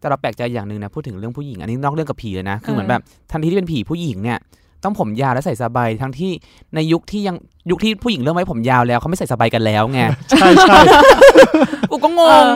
แต่เราแปลกใจอย่างหนึ่งนะพูดถึงเรื่องผู้หญิงอันนี้นอกเรื่องกับผีเลยนะคือเหมือนเออแบบทันทีที่เป็นผีผู้หญิงเนี่ย ต้องผมยาวและใส่สบายทั้งที่ในยุคที่ยังยุคที่ผู้หญิงเริ่มไว้ผมยาวแล้วเขาไม่ใส่สบายกันแล้วไงใช่ใช่กูก็งง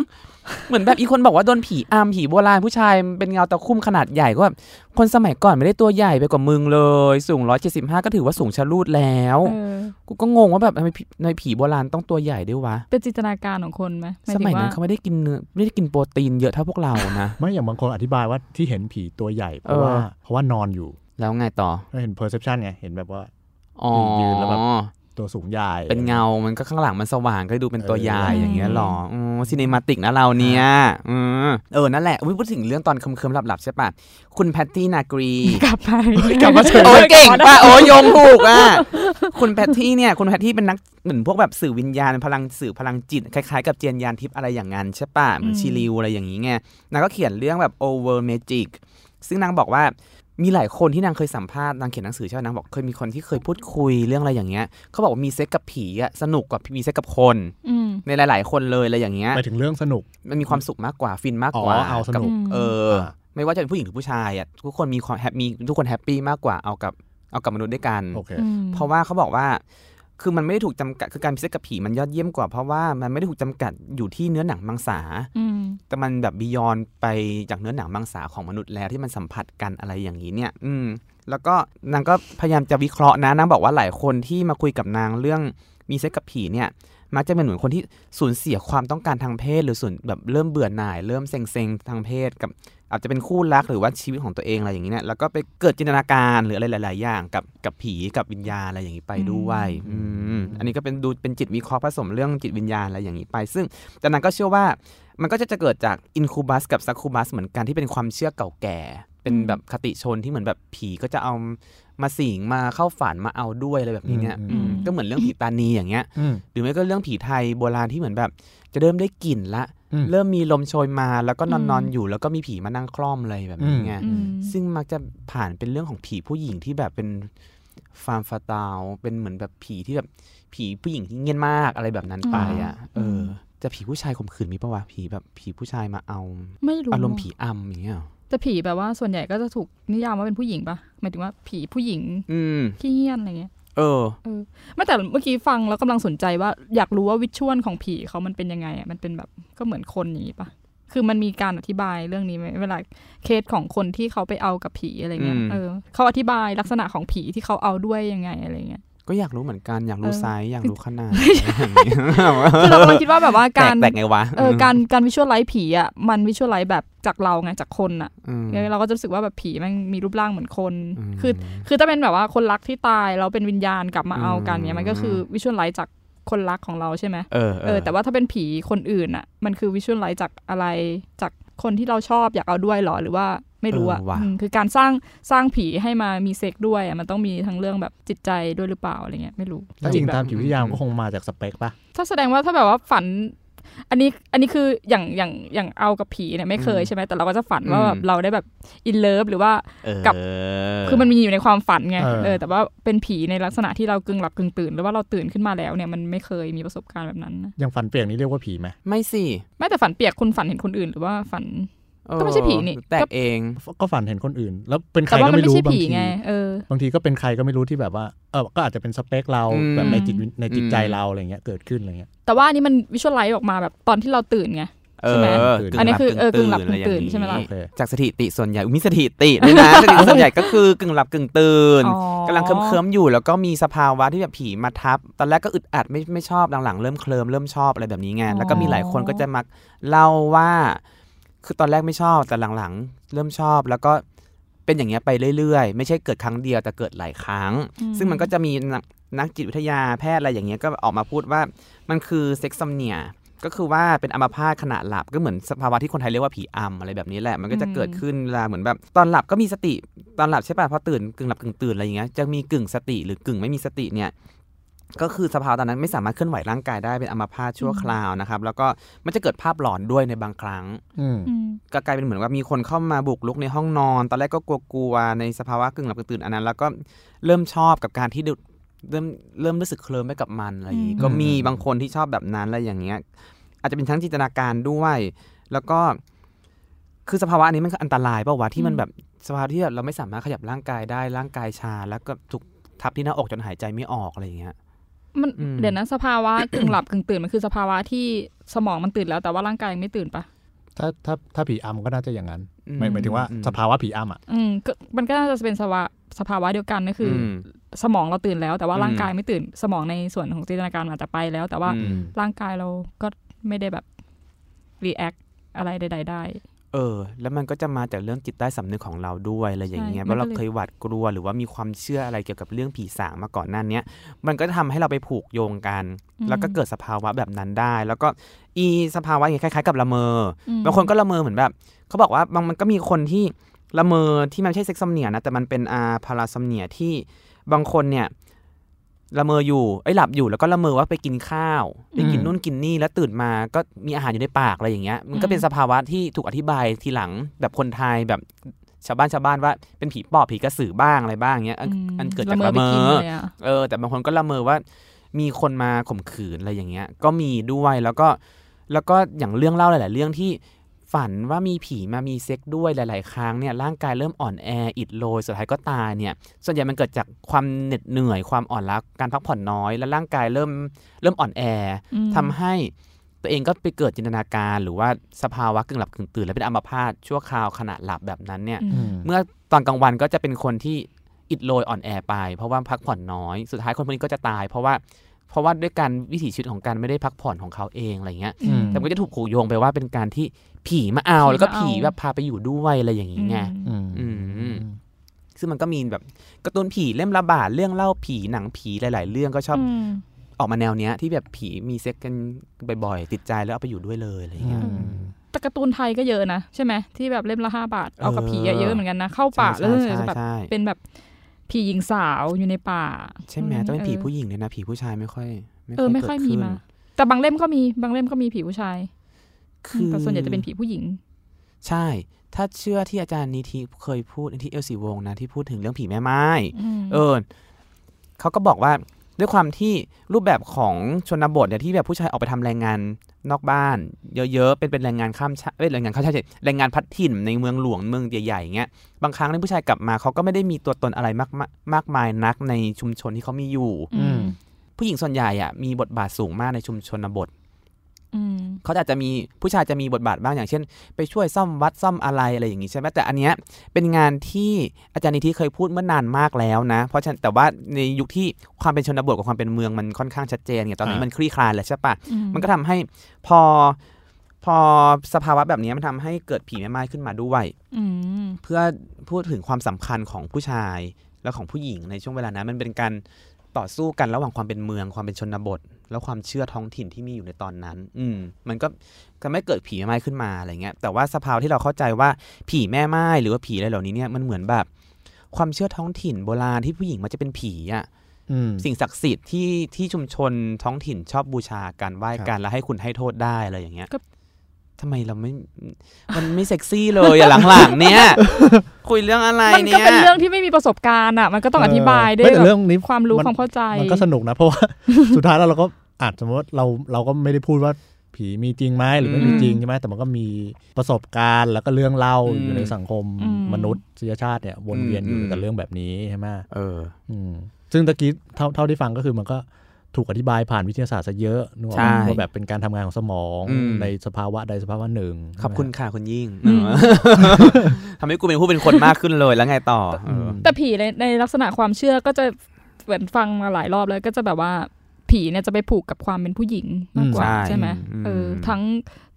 เหมือนแบบอีกคนบอกว่าโดนผีอำผีโบราณผู้ชายเป็นเงาตะคุ่มขนาดใหญ่ก็แบบคนสมัยก่อนไม่ได้ตัวใหญ่ไปกว่ามึงเลย สูง175ก็ถือว่าสูงชะลูดแล้วเออกูก็งงว่าแบบทำไมผีในผีโบราณต้องตัวใหญ่ด้วยวะเป็นจินตนาการของคนไหมหาสถึงมัยว่านั้นเขาไม่ได้กินเนื้อไม่ได้กินโปรตีนเยอะเท่าพวกเรานะไม่อย่างบางคนอธิบายว่าที่เห็นผีตัวใหญ่เพราะว่าเออเพราะว่านอนอยู่ แล้วไงต่อก็เห็น perception ไง เห็นแบบว่าอ๋อยืนแล้วแบบตัวสูงใหญ่ เป็นเงา มันก็ข้างหลังมันสว่างก็ดูเป็นตัวใหญ่เอออย่างเงี้ยหรออือ cinematic นะเราเนี่ยอืมเออ นั่นแหละอุ๊ยพูดถึงเรื่องตอนเคลิ้มๆหลับๆใช่ปะคุณแพตตี้นากรี กลับไปกลับมาเฉยโอ้ยเก่งป่ะ โอ้ยโยงถูกอะ คุณแพตตี้เนี่ย คุณแพตตี้เป็นนักเหมือนพวกแบบสื่อวิญญาณ พลังสื่อพลังจิต คล้ายๆ กับเจียนยานทิพย์อะไรอย่างนั้นใช่ปะเหมือนชิลิวอะไรอย่างนี้ไงนางก็เขียนเรื่องแบบ over magic ซึ่งนางบอกว่า มีหลายคนที่นางเคยสัมภาษณ์นางเขียนหนังสือใช่ไหมนางบอกเคยมีคนที่เคยพูดคุยเรื่องอะไรอย่างเงี้ยเขาบอกว่ามีเซ็กกับผีอะสนุกกว่ามีเซ็กกับคนอืมในหลาย ๆ คนเลยอะไรอย่างเงี้ยไปถึงเรื่องสนุกมันมีความสุขมากกว่าฟินมากกว่าอ๋อเอาสนุกบอืมเออ ไม่ว่าจะเป็นผู้หญิงหรือผู้ชายอะทุกคนมีความ happy ทุกคน happy มากกว่าเอากับเอากับมนุษย์ด้วยกันโอเคอืมเพราะว่าเขาบอกว่า คือมันไม่ได้ถูกจำกัดคือการมีเซ็กซ์กับผีมันยอดเยี่ยมกว่าเพราะว่ามันไม่ได้ถูกจำกัดอยู่ที่เนื้อหนังมังสาอืมแต่มันแบบบียอนไปจากเนื้อหนังมังสาของมนุษย์แล้วที่มันสัมผัสกันอะไรอย่างนี้เนี่ย อืม แล้วก็นางก็พยายามจะวิเคราะห์นะนางบอกว่าหลายคนที่มาคุยกับนางเรื่องมีเซ็กกับผีเนี่ยมักจะเป็นเหมือนคนที่สูญเสียความต้องการทางเพศ หรือส่วนแบบเริ่มเบื่อหน่าย เริ่มเซ็งๆทางเพศกับ อาจจะเป็นคู่รักหรือว่าชีวิตของตัวเองอะไรอย่างนี้เนี่ยแล้วก็ไปเกิดจินตนาการหรืออะไรหลาย ๆ อย่างกับกับผีกับวิญญาณอะไรอย่างนี้ไปด้วยอืมอันนี้ก็เป็นดูเป็นจิตวิเคราะห์ผสมเรื่องจิตวิญญาณอะไรอย่างนี้ไป ซึ่งแต่นางก็เชื่อว่ามันก็จะจะเกิดจากอินคูบัสกับซักคูบัสเหมือนกันที่เป็นความเชื่อเก่าแก่ เป็นแบบคติชนที่เหมือนแบบผีก็จะเอามาสิงมาเข้าฝันมาเอาด้วยอะไรแบบนี้เนี่ยอืมอืมก็เหมือนเรื่องผีตานีอย่างเงี้ยอืมหรือไม่ก็เรื่องผีไทยโบราณที่เหมือนแบบ จะเริ่มได้กลิ่นละอืม เริ่มมีลมโชยมาแล้วก็นอนอืมนอนอยู่ แล้วก็มีผีมานั่งคล่อมอะไรแบบนี้ไงอืมซึ่งมักจะผ่านเป็นเรื่องของผีผู้หญิงที่แบบเป็นฟาร์มฟาตาลเป็นเหมือนแบบผีที่แบบผีผู้หญิงที่เงียบมากอะไรแบบนั้นไปอะ เออจะผีผู้ชายข่มขืนมีปะวะผีแบบผีผู้ชายมาเอาไม่รู้อารมณ์ผีอำอย่างเงี้ยเหรอแต่ผีแบบว่าส่วนใหญ่ก็จะถูกนิยามว่าเป็นผู้หญิงปะหมายถึงว่าผีผู้หญิงอืมขี้เหี้ยนอะไรเงี้ย เออไม่แต่เมื่อกี้ฟังแล้วกำลังสนใจว่าอยากรู้ว่าวิชวลของผีเขามันเป็นยังไงอะมันเป็นแบบก็เหมือนคนอย่างนี้ปะคือมันมีการอธิบายเรื่องนี้ไหมเวลาเคสของคนที่เขาไปเอากับผีอะไรเงี้ยอืมเออเขาอธิบายลักษณะของผีที่เขาเอาด้วยยังไงอะไรเงี้ย ก็อยากรู้เหมือนกันอยากรู้เออไซส์อยากรู้ขนาดอะไรอย่างเงี้ยคือเรากำลังคิดว่าแบบว่าแปลการกแปลกไงวะเออการการ visualize ผีอะมัน visualize แบบจากเราไงจากคนอะอืมเราก็จะรู้สึกว่าแบบผีมันมีรูปร่างเหมือนคนมคือ คือถ้าเป็นแบบว่าคนรักที่ตายเราเป็นวิญญาณกลับมาเอากันอืมเนี่ยมันก็คือ visualize จากคนรักของเราใช่ไหมเออเออแต่ว่าถ้าเป็นผีคนอื่นอะ มันคือ visualize จากอะไรจากคนที่เราชอบอยากเอาด้วยเหรอหรือว่าไม่รู้อะเออว่ะอืมคือการสร้างสร้างผีให้มามีเซ็กด้วยอะมันต้องมีทั้งเรื่องแบบจิตใจด้วยหรือเปล่าอะไรเงี้ยไม่รู้ถ้าจริงแบบตามจิตวิทยามันก็คงมาจากสเปคปะถ้าแสดงว่าถ้าแบบว่าฝันอันนี้อันนี้คืออย่างอย่างอย่างเอากับผีเนี่ยไม่เคยใช่ไหมแต่เราก็จะฝันว่าแบบเราได้แบบ in love หรือว่าเออกับคือมันมีอยู่ในความฝันไงเออแต่ว่าเป็นผีในลักษณะที่เรากึ่งหลับกึ่งตื่นหรือว่าเราตื่นขึ้นมาแล้วเนี่ยมันไม่เคยมีประสบการณ์แบบนั้นนะอย่างฝันเปลี่ยนนี่เรียกว่าผีไหมไม่สิแม้แต่ฝันเปียกคุณฝันเห็นคนอื่น หรือว่าฝันเออ ก็ไม่ใช่ผีนี่แตก็กเองก็ฝันเห็นคนอื่น แล้วเป็นใครแต่ว่าก็มันไม่ไม่รู้ใช่บางผีทีไงเออบางทีก็เป็นใครก็ไม่รู้ที่แบบว่าเออก็อาจจะเป็นสเปคเราอืมแบบในจิตวิในจิตใจอืมเราอะไรเงี้ยเกิดขึ้นอะไรเงี้ยแต่ว่าอันนี้มันวิชวลไลซ์ออกมาแบบตอนที่เราตื่นไงเอใช่ไหมออันนี้คือเออกึ่งหลับะไรกึ่งตื่นใช่ไหมล่ะโอเคจากสถิติส่วนใหญ่อุ๊ยมีสถิติด้วยนะสถิติส่วนใหญ่ก็คือกึ่งหลับกึ่งตื่นอ๋อกำลังเคลิ้มๆอยู่แล้วก็มีสภาวะที่แบบผีมาทับ ตอนแรกก็อึดอัดไม่ไม่ชอบหลังๆเริ่มเคลิ้มเริ่มชอบอะไรแบบนี้ไงแล้วก็มีหลายคนก็จะมักเล่าว่า คือตอนแรกไม่ชอบแต่หลังๆ เริ่มชอบแล้วก็เป็นอย่างเงี้ยไปเรื่อยๆ ไม่ใช่เกิดครั้งเดียวแต่เกิดหลายครั้ง ซึ่งมันก็จะมีนักนักจิตวิทยาแพทย์อะไรอย่างเงี้ยก็ออกมาพูดว่ามันคือเซ็กซัมเนียก็คือว่าเป็นอัมพาตขณะหลับก็เหมือนสภาวะที่คนไทยเรียกว่าผีอำอะไรแบบนี้แหละมันก็จะเกิดขึ้นเวลาเหมือนแบบตอนหลับก็มีสติตอนหลับใช่ป่ะพอตื่นกึ่งหลับกึ่งตื่นอะไรอย่างเงี้ยจะมีกึ่งสติหรือกึ่งไม่มีสติเนี่ย ก็คือสภาวะตอนนั้นไม่สามารถเคลื่อนไหวร่างกายได้เป็นอัมพาตชั่วคราวนะครับ แล้วก็มันจะเกิดภาพหลอนด้วยในบางครั้งอืมอืมก็กลายเป็นเหมือนว่ามีคนเข้ามาบุกลุกในห้องนอน ตอนแรกก็กลัวๆในสภาวะกึ่งหลับกึ่งตื่นอันนั้น แล้วก็เริ่มชอบกับการที่ดูเริ่มเริ่มรู้สึกเคลิ้มไปกับมันอะไรอย่างงี้อืมก็มีบางคนที่ชอบแบบนั้นอะไรอย่างเงี้ย อาจจะเป็นทั้งจินตนาการด้วย แล้วก็ คือสภาวะอันนี้มันก็อันตรายเปล่าวะที่มันแบบสภาวะที่แบบเราไม่สามารถขยับร่างกายได้ร่างกายชา แล้วก็ถูกทับที่หน้าอกจนหายใจไม่ออกอะไรอย่างเงี้ย มันอืมเดี๋ยวนะสภาวะกึ่งหลับกึ่งตื่นมันคือสภาวะที่สมองมันตื่นแล้วแต่ว่าร่างกายยังไม่ตื่นปะถ้าถ้าถ้าผีอำก็น่าจะอย่างนั้นอืหมายหมายถึงว่าอืมสภาวะผีอำอะอืมก็มันก็น่าจะเป็นสภาวะสภาวะเดียวกันก็คืออมสมองเราตื่นแล้ว แต่ว่าอืมร่างกายไม่ตื่น สมองในส่วนของจินตนาการอาจจะไปแล้ว แต่ว่าอืมร่างกายเราก็ไม่ได้แบบ react อะไรใด ๆ ได้ เออ แล้วมันก็จะมาจากเรื่องจิตใต้สำนึกของเราด้วยอะไรอย่างเงี้ยใช่ว่าเรามันก็เลยเคยหวาดกลัวหรือว่ามีความเชื่ออะไรเกี่ยวกับเรื่องผีสางมาก่อนหน้าเนี้ยมันก็ทำให้เราไปผูกโยงกัน แล้วก็เกิดสภาวะแบบนั้นได้ แล้วก็อีสภาวะอย่างคล้าย ๆ กับละเมอออืมบางคนก็ละเมอเหมือนแบบเขาบอกว่าบางมันก็มีคนที่ละเมอที่มันไม่ใช่ sexsomnia นะแต่มันเป็นอ่า parasomnia ที่บางคนเนี่ย ละเมออยู่ไอ้หลับอยู่แล้วก็ละเมอว่าไปกินข้าวไปกินอืมนู่นกินนี่แล้วตื่นมาก็มีอาหารอยู่ในปากอะไรอย่างเงี้ยมันก็เป็นสภาวะที่ถูกอธิบายทีหลังแบบคนไทยแบบชาวบ้านชาวบ้านว่าเป็นผีปอบผีกระสือบ้างอะไรบ้างเงี้ยอันมอันเกิดจากละละเมเมอไปกินอเลยอะเออ แต่บางคนก็ละเมอว่า มีคนมาข่มขืนอะไรอย่างเงี้ย ก็มีด้วยแล้วก็แล้วก็อย่างเรื่องเล่าหลาย ๆ เรื่องที่ ฝันว่ามีผีมามีเซ็กด้วยหลาย ๆ ครั้งเนี่ยร่างกายเริ่มอ่อนแออิดโรยสุดท้ายก็ตายเนี่ยส่วนใหญ่มันเกิดจากความเหน็ดเหนื่อยความอ่อนล้าการพักผ่อนน้อย และร่างกายเริ่มเริ่มอ่อนแออืมทำให้ตัวเองก็ไปเกิดจินตนาการหรือว่าสภาวะกึ่งหลับกึ่งตื่น และเป็นอัมพาตชั่วคราวขณะหลับแบบนั้นเนี่ยอือืมมเมื่อตอนกลางวันก็จะเป็นคนที่อิดโรยอ่อนแอไป เพราะว่าพักผ่อนน้อยสุดท้ายคนพวกนี้ก็จะตาย เพราะว่า เพราะว่าด้วยการวิถีชีวิตของการไม่ได้พักผ่อนของเขาเองอะไรเงี้ยอืมแต่มันก็จะถูกผูกโยงไปว่าเป็นการที่ผีมาเอาผีมาแล้วก็ผีเอาแบบพาไปอยู่ด้วยอะไรอย่างงี้ไงอืมอืมอืมซึ่งมันก็มีแบบการ์ตูนผีเล่มระบาดเรื่องเล่าผีหนังผีหลาย ๆ เรื่องก็ชอบมออกมาแนวเนี้ยที่แบบผีมีเซ็กกันบ่อยๆ ติดใจแล้วเอาไปอยู่ด้วยเลยอะไรเงี้ยอืมแต่การ์ตูนไทยก็เยอะนะใช่ไหมที่แบบเล่มละห้าบาทเอากับเออผีอะเยอะเหมือนกันนะเข้าป่าใช่แล้วใช่จะแบบใช่เป็นแบบ ผีหญิงสาวอยู่ในป่า ใช่ไหมต้องเป็นผีออผู้หญิงเนี่ยนะ ผีผู้ชายไม่ค่อย เออไม่ค่อยมีเกิดขึ้นมา แต่บางเล่มก็มีบางเล่มก็มีผีผู้ชาย คือแต่ส่วนใหญ่จะเป็นผีผู้หญิง ใช่ ถ้าเชื่อที่อาจารย์นิธิเคยพูดที่เอลสีวงศ์นะที่พูดถึงเรื่องผีแม่ไม้มเออเขาก็บอกว่า ด้วยความที่รูปแบบของชนบทเนี่ยที่แบบผู้ชายออกไปทำแรงงานนอกบ้าน เยอะๆ เป็นเป็นแรงงานข้ามชาติเอ้ยแรงงานข้ามชาติแรงงานพัดถิ่นในเมืองหลวงเมืองใหญ่ๆอย่างเงี้ยบางครั้งเนี่ยผู้ชายกลับมาเขาก็ไม่ได้มีตัวตนอะไรมากๆมากมายนักในชุมชนที่เขามีอยู่อืมผู้หญิงส่วนใหญ่อะมีบทบาทสูงมากในชุมชนบทอืม เขาอาจจะมีผู้ชายจะมีบทบาทบ้างอย่างเช่น ไปช่วยซ่อมวัดซ่อมอะไรอะไรอย่างงี้ใช่ไหมแต่อันเนี้ยเป็นงานที่อาจารย์นิธิเคยพูดเมื่อนานมากแล้วนะ เพราะฉะนั้นแต่ว่าในยุคที่ความเป็นชนบทกับความเป็นเมืองมันค่อนข้างชัดเจนไงตอนนี้อ่ามัมันคลี่คลายแล้วใช่ปะอืมันก็ทำให้พอพอสภาวะแบบนี้มันทำให้เกิดผีแม่ไม้ขึ้นมาด้วยอืมเพื่อพูดถึงความสำคัญของผู้ชายและของผู้หญิงในช่วงเวลานั้นมันเป็นการต่อสู้กันระหว่างความเป็นเมืองความเป็นชนบท แล้วความเชื่อท้องถิ่นที่มีอยู่ในตอนนั้น อืม มันก็ก็ไม่เกิดผีแม่ไม้ขึ้นมาอะไรเงี้ย แต่ว่าสภาวะที่เราเข้าใจว่าผีแม่ไม้หรือว่าผีอะไรเหล่านี้เนี่ยมันเหมือนแบบ ความเชื่อท้องถิ่นโบราณที่ผู้หญิงมันจะเป็นผีอะอืมสิ่งศักดิ์สิทธิ์ที่ที่ชุมชนท้องถิ่นชอบบูชากันไหว้ครับกันแล้วให้คุณให้โทษได้อะไรอย่างเงี้ยก็ ทำไมเราไม่ มันไม่เซ็กซี่เลยอะหลังๆเนี่ย คุยเรื่องอะไรมันเนี่ก็ยเป็นเรื่องที่ไม่มีประสบการณ์อะมันก็ต้องอธิบายด้วไม่ยแต่แบบเรื่องนี้ความรู้มันความเข้าใจ มันก็สนุกนะ เพราะว่าสุดท้ายแล้วเราก็อาจสมมติว่าเราเราก็ไม่ได้พูดว่าผีมีจริงไหมหรือไม่มีจริงใช่ไหมแต่มันก็มีประสบการณ์แล้วก็เรื่องเล่าอืมอยู่ในสังคมอืมมนุษยชาติเนี่ยวนเวียนอยู่อืมกับเรื่องแบบนี้ใช่ไหมเอออืมซึ่งตะกี้เท่าเท่าที่ฟังก็คือมันก็ ถูกอธิบายผ่านวิทยาศาสตร์ซะเยอะนึกออกใช่ไหมว่าแบบเป็นการทำงานของสมองอืมในสภาวะใดสภาวะหนึ่งขอบคุณค่ะคุณยิ่งอืมเออทำให้กูเป็นผู้เป็นคนมากขึ้นเลยแล้วไงต่อเออือมแต่ผีในในลักษณะความเชื่อก็จะเหมือนฟังมาหลายรอบแล้วก็จะแบบว่าผีเนี่ยจะไปผูกกับความเป็นผู้หญิงมากกว่าอืมใช่ใช่ไหมอืมเออทั้ง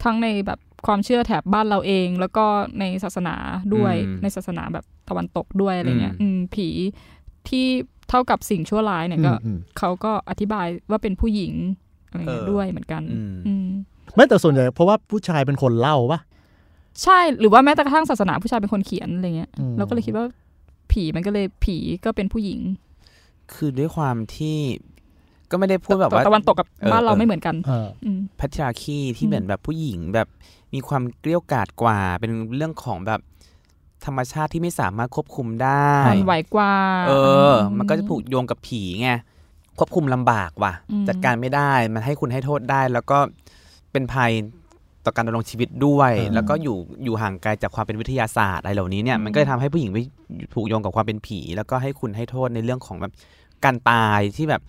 ทั้งในแบบความเชื่อแถบบ้านเราเอง แล้วก็ในศาสนาด้วยอืมในศาสนาแบบตะวันตกด้วยอะไรเงี้ยอืมอืมผีที่ เท่ากับสิ่งชั่วร้ายเนี่ยก็อืมเขาก็อธิบายว่าเป็นผู้หญิงอะไรเงี้ยเออด้วยเหมือนกันอืมอืมไม่แต่ส่วนใหญ่เพราะว่าผู้ชายเป็นคนเล่าปะใช่หรือว่าแม้แต่กระทั่งศาสนาผู้ชายเป็นคนเขียนอะไรเงี้ยอืมเราก็เลยคิดว่าผีมันก็เลยผีก็เป็นผู้หญิง คือด้วยความที่ก็ไม่ได้พูดแบบว่าตะวันตกกับเออบ้านเราเออไม่เหมือนกันเอออืมพัทราคีที่อืมเหมือนแบบผู้หญิงแบบมีความเกลี้ยวกล่อดกว่าเป็นเรื่องของแบบ ธรรมชาติที่ไม่สามารถควบคุมได้อ่อนไหวกว่า เออ มันก็จะผูกโยงกับผีไงควบคุมลำบากว่ะอืมจัดการไม่ได้มันให้คุณให้โทษได้ แล้วก็เป็นภัยต่อการดำรงชีวิตด้วยอืมแล้วก็อยู่อยู่ห่างไกลจากความเป็นวิทยาศาสตร์อะไรเหล่านี้เนี่ยมันก็เลยทำให้ผู้หญิงไปผูกโยงกับความเป็นผี แล้วก็ให้คุณให้โทษในเรื่องของแบบการตายที่แบบ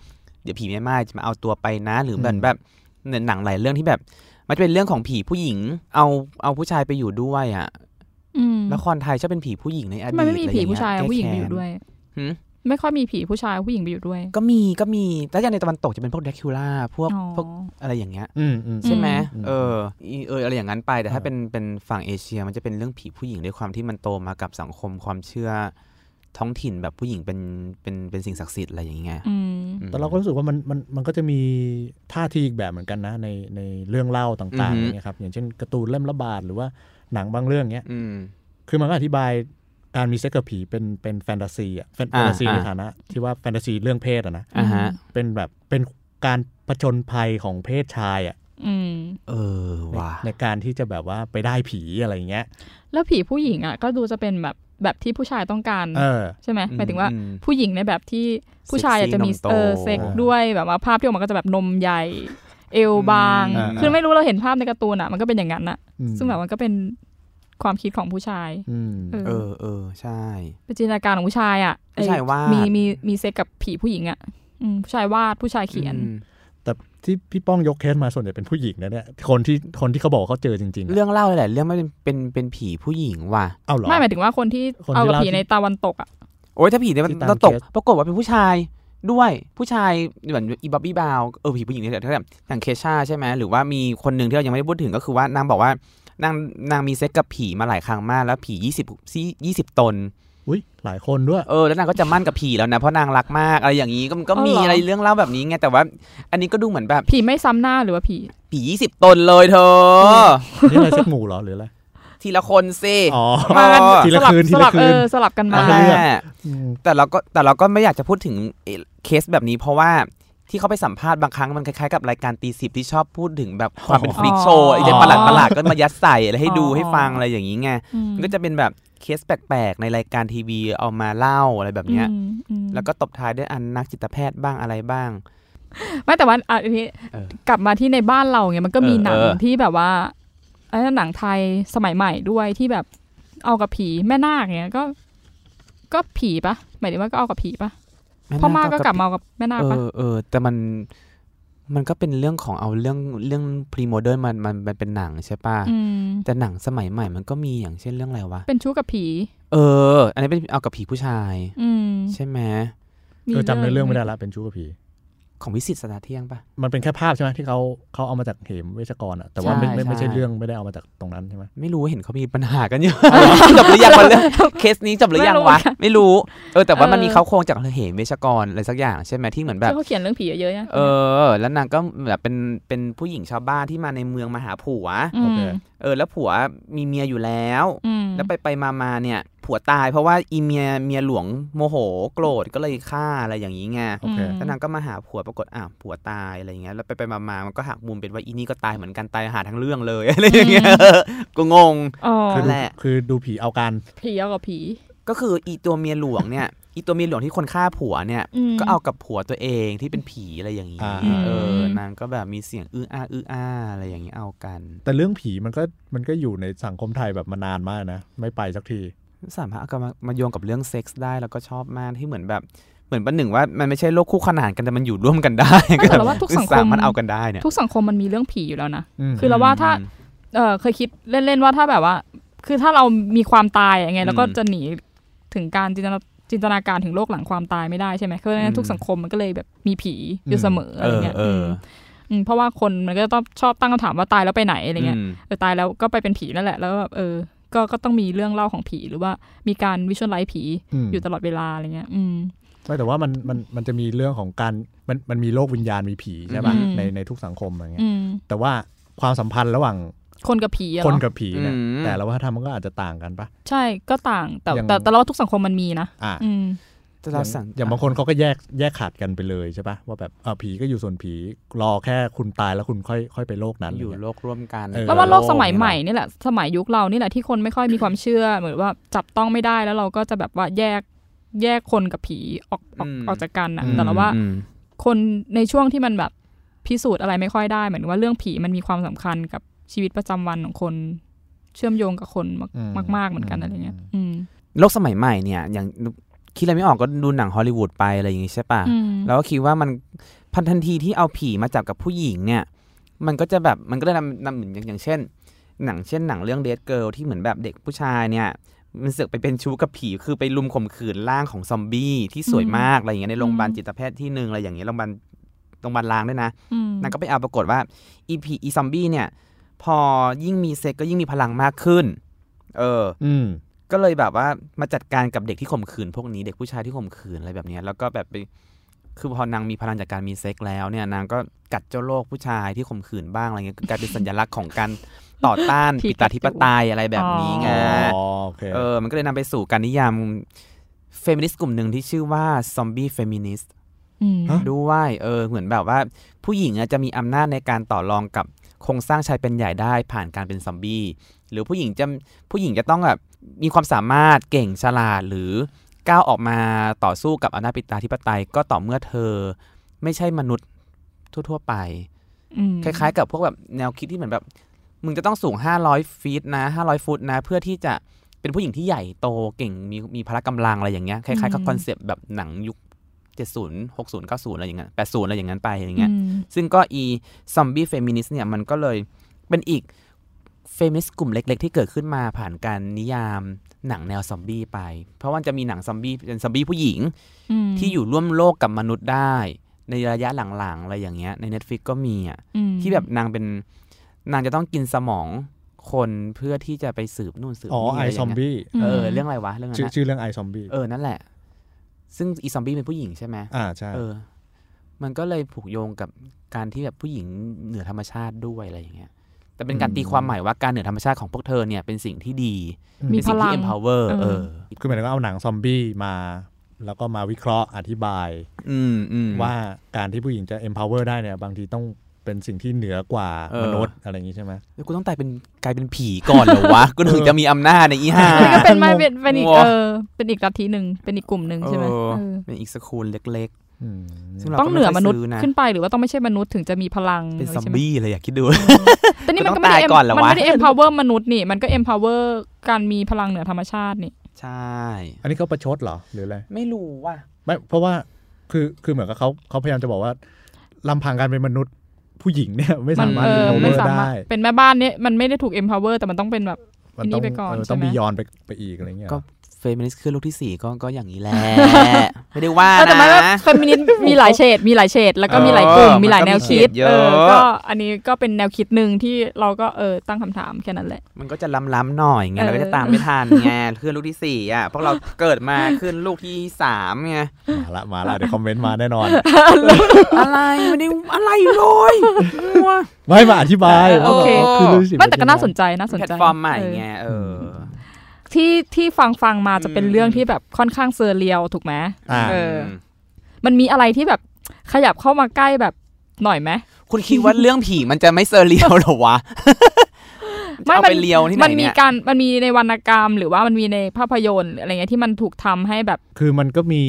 เดี๋ยวผีแม่ไม้จะมาเอาตัวไปนะ หรือแบบแบบในหนังหลายเรื่องที่แบบ มันจะเป็นเรื่องของผีผู้หญิง เอาเอาผู้ชายไปอยู่ด้วยอะอืม ละครไทยชอบเป็นผีผู้หญิงในอดีตมันไม่มีอะรผีองผู้เงี้ชายเอาผู้หญิงไปอยู่แก้แค้นด้วยหืมไม่ค่อยมีผีผู้ชายเอาผู้หญิงไปอยู่ด้วย ก็มีก็มีแต่อย่างในตะวันตกจะเป็นพวกแดคิวล่าพวกอ๋อพวกอะไรอย่างเงี้ยอืมอืมใช่ไหมอืมเอออีเอออะไรอย่างนั้นไปแต่ถ้าเออเป็นเป็นฝั่งเอเชียมันจะเป็นเรื่องผีผู้หญิงด้วยความที่มันโตมากับสังคมความเชื่อท้องถิ่นแบบผู้หญิงเป็นเป็นเป็นสิ่งศักดิ์สิทธิ์อะไรอย่างเงี้ยอืมอืมแต่เราก็รู้สึกว่ามันมันมันก็จะมีท่าทีอีกแบบเหมือนกันนะในในเรื่องเล่าต่างอือฮึๆอย่างเงี้ยครับอย่างเช่นการ์ตูนเล่มละบาทหรือว่า หนังบางเรื่องเงี้ยอืมคือมันก็อธิบายการมีเซ็กกับผีเป็นเป็นแฟนตาซีอะแฟนอ่าตาซีอ่าในฐานะ ที่ว่าแฟนตาซีเรื่องเพศอะนะอ่าฮะเป็นแบบเป็นการผจญภัยของเพศชายอะอืมเออในว่ะในการที่จะแบบว่าไปได้ผีอะไรอย่างเงี้ย แล้วผีผู้หญิงอะก็ดูจะเป็นแบบแบบที่ผู้ชายต้องการเออใช่ไหมหมายถึงว่าอืมผู้หญิงในแบบที่ผู้ชายอยากจะมีเซ็กซี่เออนมโตเซ็กด้วยแบบว่าภาพที่ออกมาก็จะแบบนมใหญ่ เอวบางอืมคือไม่รู้เราเห็นภาพในการ์ตูนอะ มันก็เป็นอย่างนั้นอะอืมซึ่งแบบมันก็เป็นความคิดของผู้ชายอืมเออเออเออใช่เป็นจินตนาการของผู้ชายอะผู้ชายเออวาดมีมีมีเซ็กกับผีผู้หญิงอะอืมผู้ชายวาดผู้ชายเขียนอืมแต่ที่พี่ป้องยกเคสมาส่วนใหญ่เป็นผู้หญิงนะเนี่ยคนที่คนที่เขาบอกว่าเขาเจอจริงๆอะเรื่องเล่าหลายๆเรื่องไม่เป็นเป็นเป็นผีผู้หญิงว่ะเอาเหรอไม่หมายถึงว่าคนที่คนที่เอากับเล่าผีที่ในตะวันตกอะโอ้ยถ้าผีเนี่ยมันที่ตามต้องตกเคสปรากฏว่าเป็นผู้ชาย ด้วยผู้ชายเหมือนอีบ๊อบบี้บาวเออผีผู้หญิงเนี่ยแต่ถ้าแบบอย่างเคชาใช่ไหมหรือว่ามีคนหนึ่งที่เรายังไม่ได้พูดถึงก็คือว่านางบอกว่านางนางมีเซ็กกับผีมาหลายครั้งมากแล้วผียี่สิบยี่สิบตนอุ้ยหลายคนด้วยเออแล้วนางก็จะหมั้นกับผีแล้วนะเพราะนางรักมากอะไรอย่างนี้ก็ก็มีอ๋อเหรอออะไรเรื่องเล่าแบบนี้ไงแต่ว่า อันนี้ก็ดูเหมือนแบบผีไม่ซ้ำหน้าหรือว่าผีผียี่สิบตนเลยเธอนี่อะไรเซ็กหมู่เหรอหรืออะไร ทีละคนสิอ๋อมากันทีละสลับคืนทีสละลับคืเอน อสลับกันมาอ่านั่นแหละอืม แต่เราก็แต่เราก็ไม่อยากจะพูดถึงเอ่อเคสแบบนี้ เพราะว่าที่เขาไปสัมภาษณ์บางครั้งมันคล้ายๆกับรายการตีสิบที่ชอบพูดถึงแบบความเป็นอ๋อ freak show ไอ้เด็กประหลาดประหลาดๆก็มายัดใส่อะไรให้ดูอ๋อให้ฟังอะไรอย่างนี้ไง อืมมันก็จะเป็นแบบเคสแปลกๆ ในรายการทีวีเอามาเล่าอะไรแบบเนี้ย อืมอืมแล้วก็ตบท้ายด้วยอันนักจิตแพทย์บ้างอะไรบ้าง ไม่แต่ว่าอะอันนี้เออกลับมาที่ในบ้านเราเนี่ยมันก็มีเออหนังเออ ที่แบบว่า ไอ้หนังไทยสมัยใหม่ด้วยที่แบบเอากับผีแม่นาคเนี่ยก็ก็ผีปะหมายถึงว่าก็เอากับผีปะพ่อมากก็กลับมาเอากับแม่นาคเอปะอเออแต่มันมันก็เป็นเรื่องของเอาเรื่องเรื่อง pre-modern มันมันมันเป็นหนังใช่ป่ะอืมแต่หนังสมัยใหม่มันก็มีอย่างเช่นเรื่องอะไรวะเป็นชู้กับผี เออ อันนี้เป็นเอากับผีผู้ชาย อืมใช่ไหมเออจำในเรื่องไม่ได้ละเป็นชู้กับผี ของวิศิษฏ์ศาสนเที่ยงปะมันเป็นแค่ภาพใช่ไหมที่เขาเขาเอามาจากเหมเวชกรอะแต่ว่าไม่ใช่ไม่ไม่ใช่ใช่เรื่องไม่ได้เอามาจากตรงนั้นใช่ไหมไม่รู้เห็นเขามีปัญหากันอยู่จบหรือยังวะเรื่องเคสนี้จบหรือยังวะไม่รู้เออแต่ว่ามันมีเค้าโครงจากเหมเวชกรอะไรสักอย่างใช่ไหมที่เหมือนแบบที่เขาเขียนเรื่องผีเยอะๆนะเออ แล้วนางก็แบบเป็นเป็นผู้หญิงชาวบ้านที่มาในเมืองมาหาผัวมโอ เคเออแล้วผัวมีเมียอยู่แล้วอืมแล้วไปไปมามาเนี่ย ผัวตายเพราะว่าอีเมียเมียหลวงโมโหโกรธก็เลยฆ่าอะไรอย่างนี้ไงโอเคมแล้วนางก็มาหาผัวปรากฏอ้าวผัวตายอะไรอย่างเงี้ยแล้วไปไปมามามันก็หักมุมเป็นว่าอีนี่ก็ตายเหมือนกันตายหาทั้งเรื่องเลยอะไรอย่างเงี้ยก็งงอ๋อคือแหละคือดูผีเอากันผีเอากับผี ก็คืออีตัวเมียหลวงเนี่ย อีตัวเมียหลวงที่คนฆ่าผัวเนี่ยมก็เอากับผัวตัวเองที่เป็นผีอะไรอย่างนี้อ่าเออนางก็แบบมีเสียงอื้ออ้าอื้ออ้าอะไรอย่างนี้เอากัน แต่เรื่องผีมันก็มันก็อยู่ในสังคมไทยแบบมานานมากนะ ไม่ไปสักทีสามารถเอามามาโยงกับเรื่องเซ็กส์ได้แล้วก็ชอบมากที่เหมือนแบบเหมือนประหนึ่งว่ามันไม่ใช่โลกคู่ขนานกันแต่มันอยู่ร่วมกันได้ไม่แต่เราว่าทุกสังคมสามารถเอากันได้เนี่ยทุกสังคมมันมีเรื่องผีอยู่แล้วนะมคือเราว่าถ้าเออเคยคิดเล่นๆว่าถ้าแบบว่า คือถ้าเรามีความตายยังไงเราก็จะหนีถึงการจินตนา จินตนาการถึงโลกหลังความตายไม่ได้ใช่ไหมเพราะฉะนั้นทุกสังคมมันก็เลยแบบมีผีอยู่เสมออะไรเงี้ยเออเออมอืมเพราะว่าคนมันก็ต้องชอบตั้งคำถามว่าตายแล้วไปไหนอะไรเงี้ยอืมเออตายแล้วก็ไปเป็นผีนั่นแหละแล้วแบบเออก็ก็ต้องมีเรื่องเล่าของผีหรือว่ามีการวิชวลไลท์ผีมอยู่ตลอดเวลาอะไรเงี้ย อืมไม่แต่ว่ามันมันมันจะมีเรื่องของการมันมันมีโลกวิญญาณมีผีใช่ป่ะอืมในในทุกสังคมอะไรเงี้ยอืมแต่ว่าความสัมพันธ์ระหว่าง คนกับผีอะคนเนาะกับผีเนี่ยอืม แต่ละวัฒนธรรมมันก็อาจจะต่างกันปะ ใช่ก็ต่างแต่อย่าง แต่แต่เราว่าทุกสังคมมันมีนะอ่า อืม แต่เราสั่งอย่างบางคนเขาก็แยกแยกขาดกันไปเลยใช่ปะว่าแบบเออผีก็อยู่ส่วนผีรอแค่คุณตายแล้วคุณค่อยค่อยไปโลกนั้นอยู่อะไรโลเงี้ยกร่วมกันเออ แล้วว่าโลกสมัยใหม่นี่แหละสมัยยุคเรานี่แหละที่คนไม่ค่อยมีความเชื่อ เหมือนว่าจับต้องไม่ได้แล้วเราก็จะแบบว่าแยกแยกคนกับผีออกออกออกจากกันนะแต่เราว่าอืมคนในช่วงที่มันแบบพิสูจน์อะไรไม่ค่อยได้เหมือนว่าเรื่องผีมันมีความสำคัญกับ ชีวิตประจำวันของคน เชื่อมโยงกับคนมากอืมมากๆเหมือนกันอะไรเงี้ยอืมโลกสมัยใหม่เนี่ย อย่างคิดอะไรไม่ออกก็ดูหนังฮอลลีวูดไปอะไรอย่างงี้ใช่ป่ะอืมแล้วก็คิดว่ามันพันทันทีที่เอาผีมาจับกับผู้หญิงเนี่ย มันก็จะแบบมันก็ได้นำนำเหมือนอย่างอย่างเช่น หนังเช่นหนังเรื่องเดทเกิลที่เหมือนแบบเด็กผู้ชายเนี่ยมันเสือกไปเป็นชู้กับผีคือไปลุมข่มขืนร่างของซอมบี้ที่สวยมากอะไรอย่างเงี้ยในโรงพยาบาลจิตแพทย์ที่หนึ่งอะไรอย่างเงี้ยโรงพยาบาลโรงพยาบาลล้างด้วยนะอืมนางก็ไปเอาปรากฏว่าอีผีอีซอมบี้เนี่ย พอยิ่งมีเซ็กก็ยิ่งมีพลังมากขึ้น เออ อืม ก็เลยแบบว่ามาจัดการกับเด็กที่ข่มขืนพวกนี้เด็กผู้ชายที่ข่มขืนอะไรแบบเนี้ยแล้วก็แบบไปคือพอนางมีพลังจากการมีเซ็กแล้วเนี่ยนางก็กัดเจ้าโลกผู้ชายที่ข่มขืนบ้างอะไรเงี้ยกลายเป็นสัญลักษณ์ของการต่อต้านที่ปิตาธิปไตยอะไรแบบนี้ไงอ๋อโอเคเออ มันก็เลยนำไปสู่การนิยามเฟมินิสต์กลุ่มหนึ่งที่ชื่อว่าซอมบี้เฟมินิสต์อืมด้วยเออเหมือนแบบว่า ผู้หญิงอะจะมีอำนาจในการต่อรองกับ โครงสร้างชายเป็นใหญ่ได้ผ่านการเป็นซอมบี้หรือผู้หญิงจะผู้หญิงจะต้องแบบมีความสามารถเก่งฉลาดหรือก้าวออกมาต่อสู้กับอำนาจปิตาธิปไตยก็ต่อเมื่อเธอ ไม่ใช่มนุษย์ทั่ว ๆ ไปอืมคล้ายๆ กับพวกแบบแนวคิดที่เหมือนแบบ มึงจะต้องสูง 500 feet นะ 500 ฟุตนะ เพื่อที่จะเป็นผู้หญิงที่ใหญ่โตเก่งมีมีพละกำลังอะไรอย่างเงี้ยคล้ายๆกับคอนเซปต์แบบหนังยุค 70 60 90 อะไรอย่างเงี้ย80 อะไรอย่างนั้นไปอย่างเงี้ยอืมซึ่งก็อีซอมบี้เฟมินิสต์เนี่ยมันก็เลยเป็นอีกเฟมินิสต์กลุ่มเล็ก ๆ ที่เกิดขึ้นมาผ่านการนิยามหนังแนวซอมบี้ไป เพราะว่าจะมีหนังซอมบี้เป็นซอมบี้ผู้หญิงอืมที่อยู่ร่วมโลกกับมนุษย์ได้ ในระยะหลังๆอะไรอย่างเงี้ยใน Netflix ก็มีอะอืมที่แบบนางเป็นนางจะต้องกินสมองคนเพื่อที่จะไปสืบนู่นสืบอ๋อนี่ไออะไรซอมย่างเงี้ยบี้เออเรื่องอะไรวะเรื่องนั้นชื่ออะชื่อเรื่องไอซอมบี้เออนั่นแหละ ซึ่งอีซอมบี้เป็นผู้หญิงใช่ไหมอ่าใช่เออ มันก็เลยผูกโยงกับการที่แบบผู้หญิงเหนือธรรมชาติด้วยอะไรอย่างเงี้ยแต่เป็นการตีความใหม่ว่าการเหนือธรรมชาติของพวกเธอเนี่ยเป็นสิ่งที่ดีมีเป็นสิ่งที่พลัง empower เออเออคือหมายถึงว่าเอาหนังซอมบี้มา แล้วก็มาวิเคราะห์อธิบายอืมอืมว่าการที่ผู้หญิงจะ empower ได้เนี่ย บางทีต้อง เป็นสิ่งที่เหนือกว่าเออมนุษย์อะไรอย่างนี้ใช่ไหมแล้วกูต้องตายเป็นกลายเป็นผีก่อนเหรอวะกูถึงจะมีอำนาจในอีห้านี่ก็เป็นไม่เป็นเป็นอีกงงเออเป็นอีกลัทธิหนึ่งเป็นอีกกลุ่มหนึ่งใช่ไหมเออเออเป็นอีกสกูลเล็กอืมซึ่งเราต้องเหนือมนุษย์ก็ไม่ค่อยซื้อนะขึ้นไปหรือว่าต้องไม่ใช่มนุษย์ถึงจะมีพลังๆเป็นซอมใช่ไหบี้เลยอยากคิดดูแต่นี่มันกูต้ก็องไม่ได้ตายก่อนเหรอมันวะไม่ได้ empower มนุษย์นี่มันก็ empower การมีพลังเหนือธรรมชาตินี่ใช่ อันนี้เขาประชดเหรอหรืออะไรไม่รู้ว่าไม่เพราะว่าคือคือเหมือนกับเขาเขาพยายามจะบอกว่าลำพังการเป็นมนุษย์ ผู้หญิงเนี่ยไม่มัสามารถเออ empower ไม่สามารถได้เป็นแม่บ้านเนี่ยมันไม่ได้ถูก empower แต่มันต้องเป็นแบบมันต้องอันนี้ไปก่อนเออใช่ไหมต้องบียอนไปไปอีกอะไรเงี้ยก็ เฟมินิสต์คลื่นลูกที่สี่ก็ก็อย่างนี้แหละไม่ได้ว่าเออแต่นะมันก็เฟมินิสต์มีหลายเฉดมีหลายเฉดแล้วก็มีหลายกลุ่มเออมีหลายแนวคิดมันก็มีเฉดเยอะเออก็อันนี้ก็เป็นแนวคิดหนึ่งที่เราก็เออตั้งคำถามแค่นั้นแหละ มันก็จะล้ำๆหน่อยไงเออเราก็จะตามไม่ทันไงคลื่นลูกที่สี่อะเพราะเราเกิดมาคลื่นลูกที่สามไงมาละมาละเดี๋ยวคอมเมนต์มาแน่นอน อะไรไม่ได้อะไรเลยมั่วไม่มาอธิบายเออว่าโอเคแบบคือรู้สึกไม่แต่ก็น่าสนใจน่าสนใจแพลตฟอร์มใหม่ไงเออเออ ที่ที่ฟังฟังมาจะเป็นอืมเรื่องที่แบบค่อนข้าง surreal ถูกไหมอ่าเออ มันมีอะไรที่แบบขยับเข้ามาใกล้แบบหน่อยไหมคุณคิดว่าเรื่องผีมันจะไม่เซอร์เรียลเหรอวะไม่จะเอามันไปเรียวที่ไหนมันมีเนี่ยการมันมีในวรรณกรรม หรือว่ามันมีในภาพยนตร์หรืออะไรเงี้ยที่มันถูกทำให้แบบ คือมันก็มี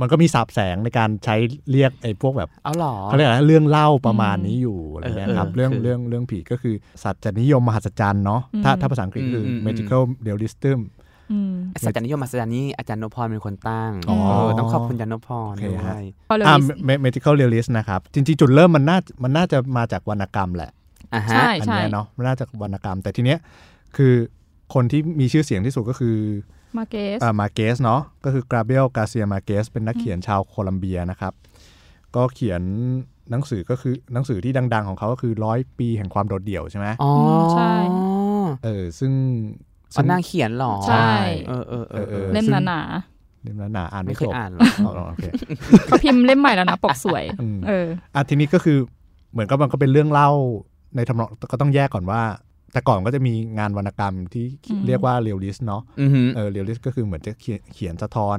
มันก็มีสาบแสงในการใช้เรียกไอ้พวกแบบเอาหรอเขาเรียกอะไรนะเรื่องเล่าประมาณนี้อยู่อะไรเงี้ยครับเออเออเรื่องคือเรื่องเรื่องผีก็คือสัตว์นิยมมหัศจรรย์เนาะถ้าถ้าภาษาอังกฤษคืออมอืม magical realism อืมสัจจานิยมมาสจานี่อาจารย์นพพรเป็นคนตั้งอ๋อเออต้องขอบคุณอาจารย์นพพรโอเคด้วฮะยพอเลยอ่า magical realist นะครับจริงๆจุดเริ่มมันน่ามันน่าจะมาจากวรรณกรรมแหละอะฮะใช่อันใช่เนี้ยเนาะมันน่าจะวรรณกรรม แต่ทีเนี้ยคือคนที่มีชื่อเสียงที่สุดก็คือ มาเกสอ่ามาเกสเนาะก็คือกราเบลกาเซียมาเกสเป็นนักเขียนชาวโคลัมเบียนะครับ ก็เขียนหนังสือก็คือหนังสือที่ดัง ๆ ของเขาก็คือร้อยปีแห่งความโดดเดี่ยวใช่ไหมอ๋อใช่เออซึ่งอ๋อนางเขียนเหรอ ใช่ เออเออเออเออเล่มหนาเล่มหนาๆอ่านไม่ไม่เคจยบอ่านหรอกอ๋อโอเคๆเขาพิมพ์เล่มใหม่แล้วนะ ปกสวยอืมเอออะทีนี้ก็คือเหมือนกับมันก็เป็นเรื่องเล่าในทำนองก็ต้องแยกก่อนว่า แต่ก่อนก็จะมีงานวรรณกรรมที่อืมเรียกว่าเรียลลิสเนาะอือหือเออเรียลลิสก็คือเหมือนจะเขียนเขียนสะท้อน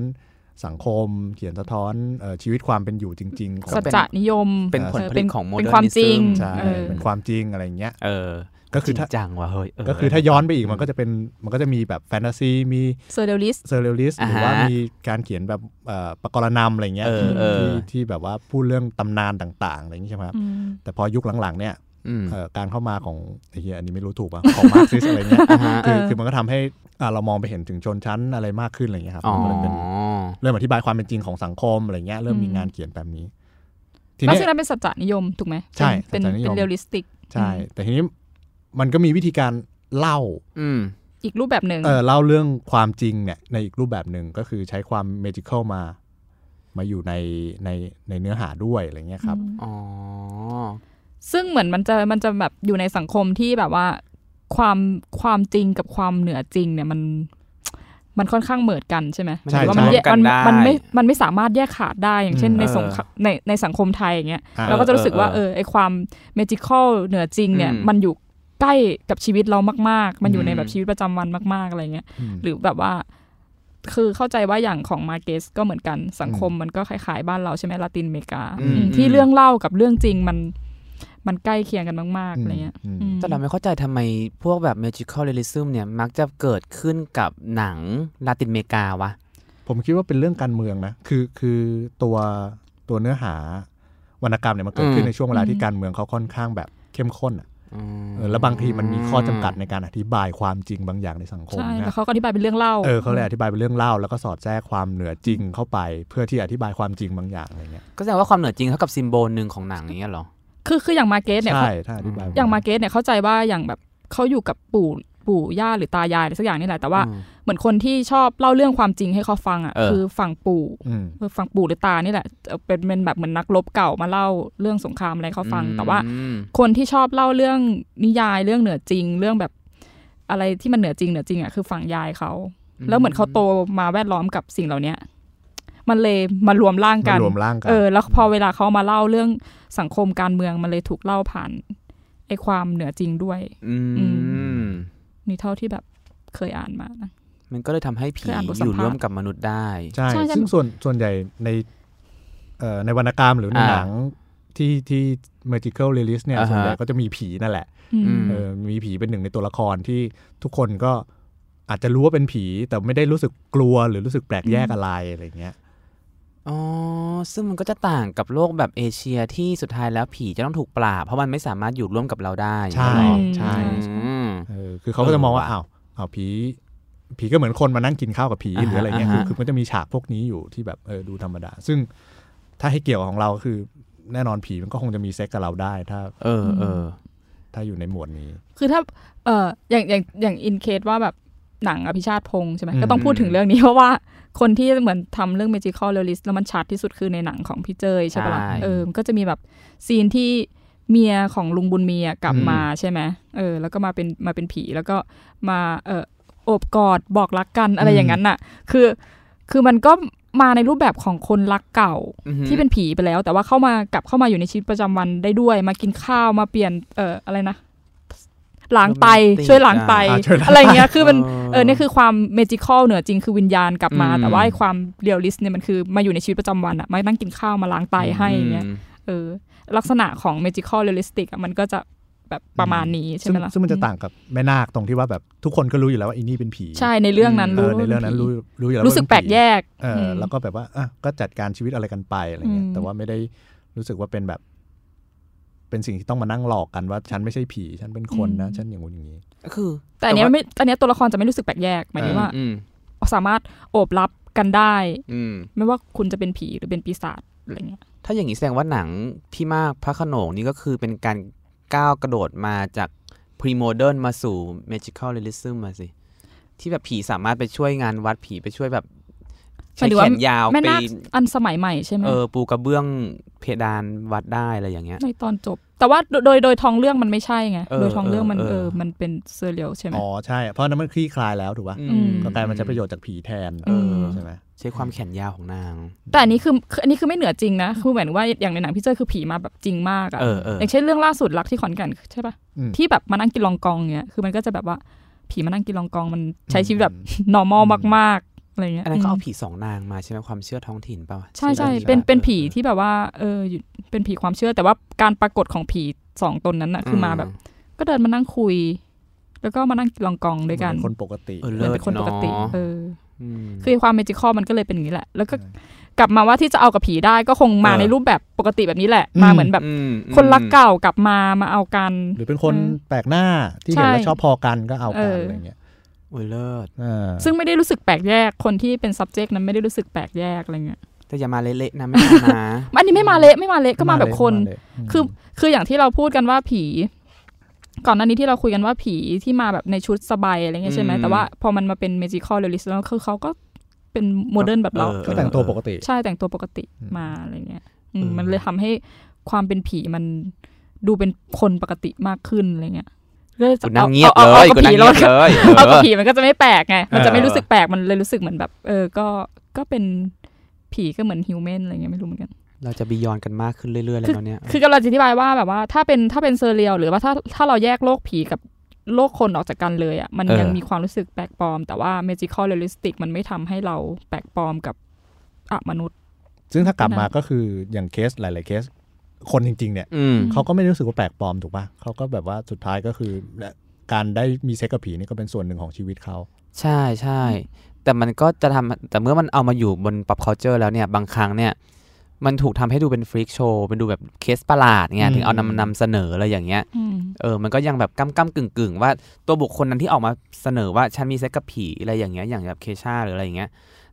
สังคม เขียนสะท้อนเอ่อชีวิตความเป็นอยู่จริงๆของสัจจะนิยมเป็นผลเออผเป็ลินตของโมเป็นเดิร์ความนิจริงซึมใช่เออเป็นความจริงอะไรเงี้ยเออก็คือจริถ้างจังว่ะเฮ้ยเก็คือถ้าย้อนไปอีกมันก็จะเป็นมันก็จะมีแบบแฟนตาซีมี surrealist surrealist อ่าฮะรือว่ามีการเขียนแบบเอ่อปกรณัมอะไรเงี้ยเออเออที่ที่แบบว่าพูดเรื่องตำนานต่างๆอะไรอย่างงี้ใช่ไหมครับแต่พอยุคหลังๆเนี่ยอืมเอ่อ การเข้ามาของไอ้เหี้ยอันนี้ไม่รู้ถูกป่ะของมาร์กซิสอะไรเงี้ยอ่าฮะคือเออคือมันก็ทำให้อ่าเรามองไปเห็นถึงชนชั้นอะไรมากขึ้นอะไรเงี้ยครับอ๋อมันก็เลยเป็นเริ่มอธิบายความเป็นจริงของสังคมอะไรเงี้ยเริ่มมีงานเขียนแบบนี้ทีแล้วเนี้ยซึ่งนั้นเป็นสัจจะนิยมถูกไหมใช่เป็นสัจจะนิยมเป็น realisticใช่ แต่ทีนี้มันก็มีวิธีการเล่าอืมอีกรูปแบบหนึ่งเออเล่าเรื่องความจริงเนี่ยในอีกรูปแบบหนึ่งก็คือใช้ความเมจิคอลมา มาอยู่ในในในเนื้อหาด้วยอะไรเงี้ยครับอืมอ๋อ ซึ่งเหมือนมันจะมันจะแบบอยู่ในสังคมที่แบบว่าความความจริงกับความเหนือจริงเนี่ยมันมันค่อนข้างเหมือดกันใช่ไหมใช่หรือว่าใช่มันแยกกันมันได้มันไม่มันไม่สามารถแยกขาดได้อย่างเช่นอืมในเออสงครามในในสังคมไทยอย่างเงี้ยอ่าเราก็จะรู้สึกว่าเอเอออไอความเมจิคอลเหนือจริงเนี่ยอืมมันอยู่ใกล้กับชีวิตเรามาก ๆ มันอยู่ในอืมแบบชีวิตประจำวันมาก ๆอะไรเงี้ยอืมหรือแบบว่า คือเข้าใจว่าอย่างของมาเกสก็เหมือนกันสังคมมันก็คล้ายๆบ้านเราใช่ไหมลาตินอเมริกาอืมอืมที่เรื่องเล่ากับเรื่องจริงมัน มันใกล้เคียงกันมากๆอะไรเงี้ยอืมอืมแต่เราไม่เข้าใจทำไมพวกแบบ magical realism เนี่ยมักจะเกิดขึ้นกับหนังลาตินอเมริกาวะ ผมคิดว่าเป็นเรื่องการเมืองนะ คือคือตัวตัวเนื้อหาวรรณกรรมเนี่ยมันเกิดขึ้นอืมในช่วงเวลาที่อืมการเมืองเขาค่อนข้างแบบเข้มข้นอะอืมเออแล้วบางทีมันมีข้อจำกัดในการอธิบายความจริงบางอย่างในสังคมใช่นะแล้วเขาก็อธิบายเป็นเรื่องเล่าเออเขาเลยอธิบายเป็นเรื่องเล่า แล้วก็สอดแทรกความเหนือจริงเข้าไป เพื่อที่อธิบายความจริงบางอย่างอะไรเงี้ยก็แสดงว่าความเหนือจริงเท่ากับซิมโบลหนึ่งของหนังอย่างเงี้ยเหรอ คือคืออย่างมาเกสเนี่ยใช่ถ้าอธิบายอย่างมาเกสเนี่ยเข้าใจว่าอย่างแบบเขาอยู่กับปู่ปู่ย่าหรือตายายอะไรสักอย่างนี่แหละแต่ว่าอืมเหมือนคนที่ชอบเล่าเรื่องความจริงให้เขาฟังอะเออคือฝั่งปู่อืมเออฝั่งปู่หรือตานี่แหละเออเป็นเป็นแบบเหมือนนักรบเก่ามาเล่าเรื่องสงครามอะไรให้เขาฟัง แต่ว่าอืมคนที่ชอบเล่าเรื่องนิยายเรื่องเหนือจริง เรื่องแบบอะไรที่มันเหนือจริงเหนือจริงอะคือฝั่งยายเขาแล้วเหมือนเขาโตมาแวดล้อมกับสิ่งเหล่าเนี้ย มันเลยมารวมร่างมักันนรวมร่างกันเออแล้วพอเวลาเขามาเล่าเรื่องสังคมการเมืองมันเลยถูกเล่าผ่านไอ้ความเหนือจริงด้วยอือืมนี่เท่าที่แบบเคยอ่านมานะมันก็เลยทำให้ผีเคยอ่านบทอสัมยู่ภาษณ์ร่วมกับมนุษย์ได้ใช่ใช่ใช่ ซึ่งส่วนส่วนใหญ่ในเอ่อในวรรณกรรมหรือในอ่าหนังที่ที่ magical realist เนี่ยอ่าฮะส่วนใหญ่ก็จะมีผีนั่นแหละอืมอืมเออมีผีเป็นหนึ่งในตัวละครที่ทุกคนก็อาจจะรู้ว่าเป็นผีแต่ไม่ได้รู้สึกกลัวหรือรู้สึกแปลกแยกอะไรอะไรเงี้ย อ๋อ ซึ่งมันก็จะต่างกับโลกแบบเอเชียที่สุดท้ายแล้วผีจะต้องถูกปราบ เพราะมันไม่สามารถอยู่ร่วมกับเราได้ ใช่ไหมใช่อืมเออคือเขาก็จะมองว่าเออว่ะอ้าวอ้าวผีผีก็เหมือนคนมานั่งกินข้าวกับผีอ่าฮะหรืออะไรเงี้ยอ่าคือฮะคือมันจะมีฉากพวกนี้อยู่ที่แบบเออดูธรรมดา ซึ่งถ้าให้เกี่ยวกับของเราก็คือแน่นอนผีมันก็คงจะมีเซ็กกับเราได้ถ้า เออเออถ้าอยู่ในหมวดนี้ คือถ้าเอออย่างอย่างอย่างอินเคสว่าแบบ หนังอภิชาติพงษ์ใช่ไหมอืมก็ต้องพูดถึงเรื่องนี้เพราะว่าคนที่เหมือนทำเรื่อง magical realist แล้วมันชัดที่สุดคือในหนังของพี่เจยใช่ปะล่ะใช่เออมันก็จะมีแบบซีนที่เมียของลุงบุญมีอะกลับมาใช่ไหมเออ แล้วก็มาเป็นมาเป็นผีแล้วก็มาเออโอบกอดบอกรักกันอะไรอย่างนั้นน่ะ คือคือมันก็มาในรูปแบบของคนรักเก่าอือฮึที่เป็นผีไปแล้ว แต่ว่าเข้ามากลับเข้ามาอยู่ในชีวิตประจำวันได้ด้วย มากินข้าวมาเปลี่ยนเอ่ออะไรนะ ล้างไต Romantic ช่วยล้างไตอ่าช่วยล้างอะไรอย่างเงี้ยคือมันเออนี่คือความ magical เหนือจริงคือวิญญาณกลับมาอืมแต่ว่าไอ้ความ realist เนี่ยมันคือมาอยู่ในชีวิตประจำวันอะมานั่งกินข้าวมาล้างไตให้อย่างเงี้ยอืมเออลักษณะของ magical realistic อะมันก็จะแบบประมาณนี้ใช่ซึ่งไหมล่ะซึ่งมันจะต่างกับแม่นาคตรงที่ว่าแบบทุกคนก็รู้อยู่แล้วว่าอีนี่เป็นผีใช่ในเรื่องนั้นเอรู้อในเรื่องนั้นรู้รู้อยู่แล้วรู้สึกว่าเป็นกผีแปลกแยกเอออมแล้วก็แบบว่าอะก็จัดการชีวิตอะไรกันไปอะไรเงี้ยอืมแต่ว่าไม่ได้รู้สึกว่าเป็นแบบ เป็นสิ่งที่ต้องมานั่งหลอกกันว่า ฉันไม่ใช่ผี ฉันเป็นคนนะ ฉันอย่างงู้นอย่างนี้ก็คือ แต่อันเนี้ยไม่อันเนี้ยตัวละครจะไม่รู้สึกแปลกแยกหมายถึงว่าอืมสามารถโอบรับกันได้ อืมไม่ว่าคุณจะเป็นผีหรือเป็นปีศาจอะไรเงี้ยถ้าอย่างนี้แสดงว่าหนังพี่มากพระโขนงนี่ก็คือเป็นการก้าวกระโดดมาจากพรีโมเดิร์นมาสู่ magical realism มาสิ ที่แบบผีสามารถไปช่วยงานวัดผีไปช่วยแบบห ใช้มายถึงแขว่านยาวแม่ไปนาคอันสมัยใหม่ใช่ไหมเออปูกระเบื้องเพดานวัดได้อะไรอย่างเงี้ยในตอนจบ แต่ว่าโดยโดยโดยทองเรื่องมันไม่ใช่ไงเออโดยทองเรื่องมันเออเอเอออมันเป็นเซเรียลใช่ไหมอ๋อใช่เพราะนั้นมันคลี่คลายแล้วถูกป่ะอืมก็กลายมันใช้ประโยชน์จากผีแทนอืมใช่ไหมใช้ความแขนยาวของนาง แต่อันนี้คือคืออันนี้คือไม่เหนือจริงนะคือเหมือนว่าอย่างในหนังพี่เจอคือผีมาแบบจริงมากอะเออเอออย่างเช่นเรื่องล่าสุดรักที่ขอนแก่นใช่ปะอืมที่แบบมานั่งกินลองกองเงี้ยคือมันก็จะแบบว่าผีมานั่งกินลองกองมันใช้ชีวิตแบบ normal มากๆ อะไรเงี้ยอันนั้นเขาเอาอืมผีสองนางมาใช่ไหมความเชื่อท้องถิ่นเปล่าใช่ใช่ไหมเป็นเป็นออผีที่แบบว่าเอออยู่เป็นผีความเชื่อแต่ว่าการปรากฏของผีสองตนนั้นน่ะคือมาแบบ ก็เดินมานั่งคุย แล้วก็มานั่งกินลองกองด้วยกันเหมือคนปกติเออเหมืเลิอนศเป็นคนปกติเนาะเออมคือความเมจิคอลมันก็เลยเป็นอย่างนี้แหละ แล้วก็กลับมาว่าที่จะเอากับผีได้ก็คงมาเออในรูปแบบปกติแบบนี้แหละอืมมาเหมือนแบบอืมคนรักเก่ากลับมามาเอากัน หรือเป็นคนอืมแปลกหน้าที่เห็นใช่แล้วชอบพอกันก็เอากันเออออะไรเงี้ย โอ้ยเลิศเออซึ่งไม่ได้รู้สึกแปลกแยกคนที่เป็น subject นั้นไม่ได้รู้สึกแปลกแยกอะไรเงี้ยแต่อย่ามาเละๆนะไม่เอานะอันนี้ไม่มาเละไม่มาเละก็มาแบบคนมาเลยมคือคืออย่างที่เราพูดกันว่าผี ก่อนหน้านี้ที่เราคุยกันว่าผีที่มาแบบในชุดสบายอะไรเงี้ยใช่ไหมอืมแต่ว่าพอมันมาเป็น magical realist แล้วคือเขาก็เป็นโมเดิร์นแบบเราเออก็แต่งตัวปกติ ใช่แต่งตัวปกติอืมมาอะไรเงี้ยอืมเออมันเลยทำให้ความเป็นผีมันดูเป็นคนปกติมากขึ้นอะไรเงี้ย เลยกูนั่งเงียบอาเลอายอากูกับนั่งผีเงีเรายบเลยเอากับเออผีมันก็จะไม่แปลกไงมันจะไม่เออรู้สึกแปลกมันเลยรู้สึกเหมือนแบบ เออก็ก็เป็นผีก็เหมือน human อะไรเงี้ยไม่รู้เหมือนกันเราจะ beyond กันมากขึ้นเรื่อยๆเลยตอนเนี้ยคือกำลังจะอธิบายว่าแบบว่าถ้าเป็นถ้าเป็น surreal หรือว่าถ้าถ้าเราแยกโลกผีกับโลกคนออกจากกันเลยอะมันเออยังมีความรู้สึกแปลกปลอม แต่ว่า magical realistic มันไม่ทำให้เราแปลกปลอมกับอะมนุษย์ ซึ่งถ้ากลับมานะก็คืออย่างเคสหลาย ๆ เคส คนจริง ๆ เนี่ยอืมเขาก็ไม่ได้รู้สึกว่าแปลกปลอมถูกป่ะเขาก็แบบว่าสุดท้ายก็คือการได้มีเซ็กกับผีนี่ก็เป็นส่วนหนึ่งของชีวิตเขาใช่ใช่แต่มันก็จะทำแต่เมื่อมันเอามาอยู่บน pop culture แล้วเนี่ยบางครั้งเนี่ยมันถูกทำให้ดูเป็นฟรี k โชว์เป็นดูแบบเคสประหลาดไงอืมถึงเอานำนำเสนออะไรอย่างเงี้ยอืมเออมันก็ยังแบบก้ำก้ำกึ่งกึ่งๆว่าตัวบุคคลนั้นที่ออกมาเสนอว่าฉันมีเซ็กกับผีอะไรอย่างเงี้ยอย่างแบบเคชาหรืออะไรอย่างเงี้ย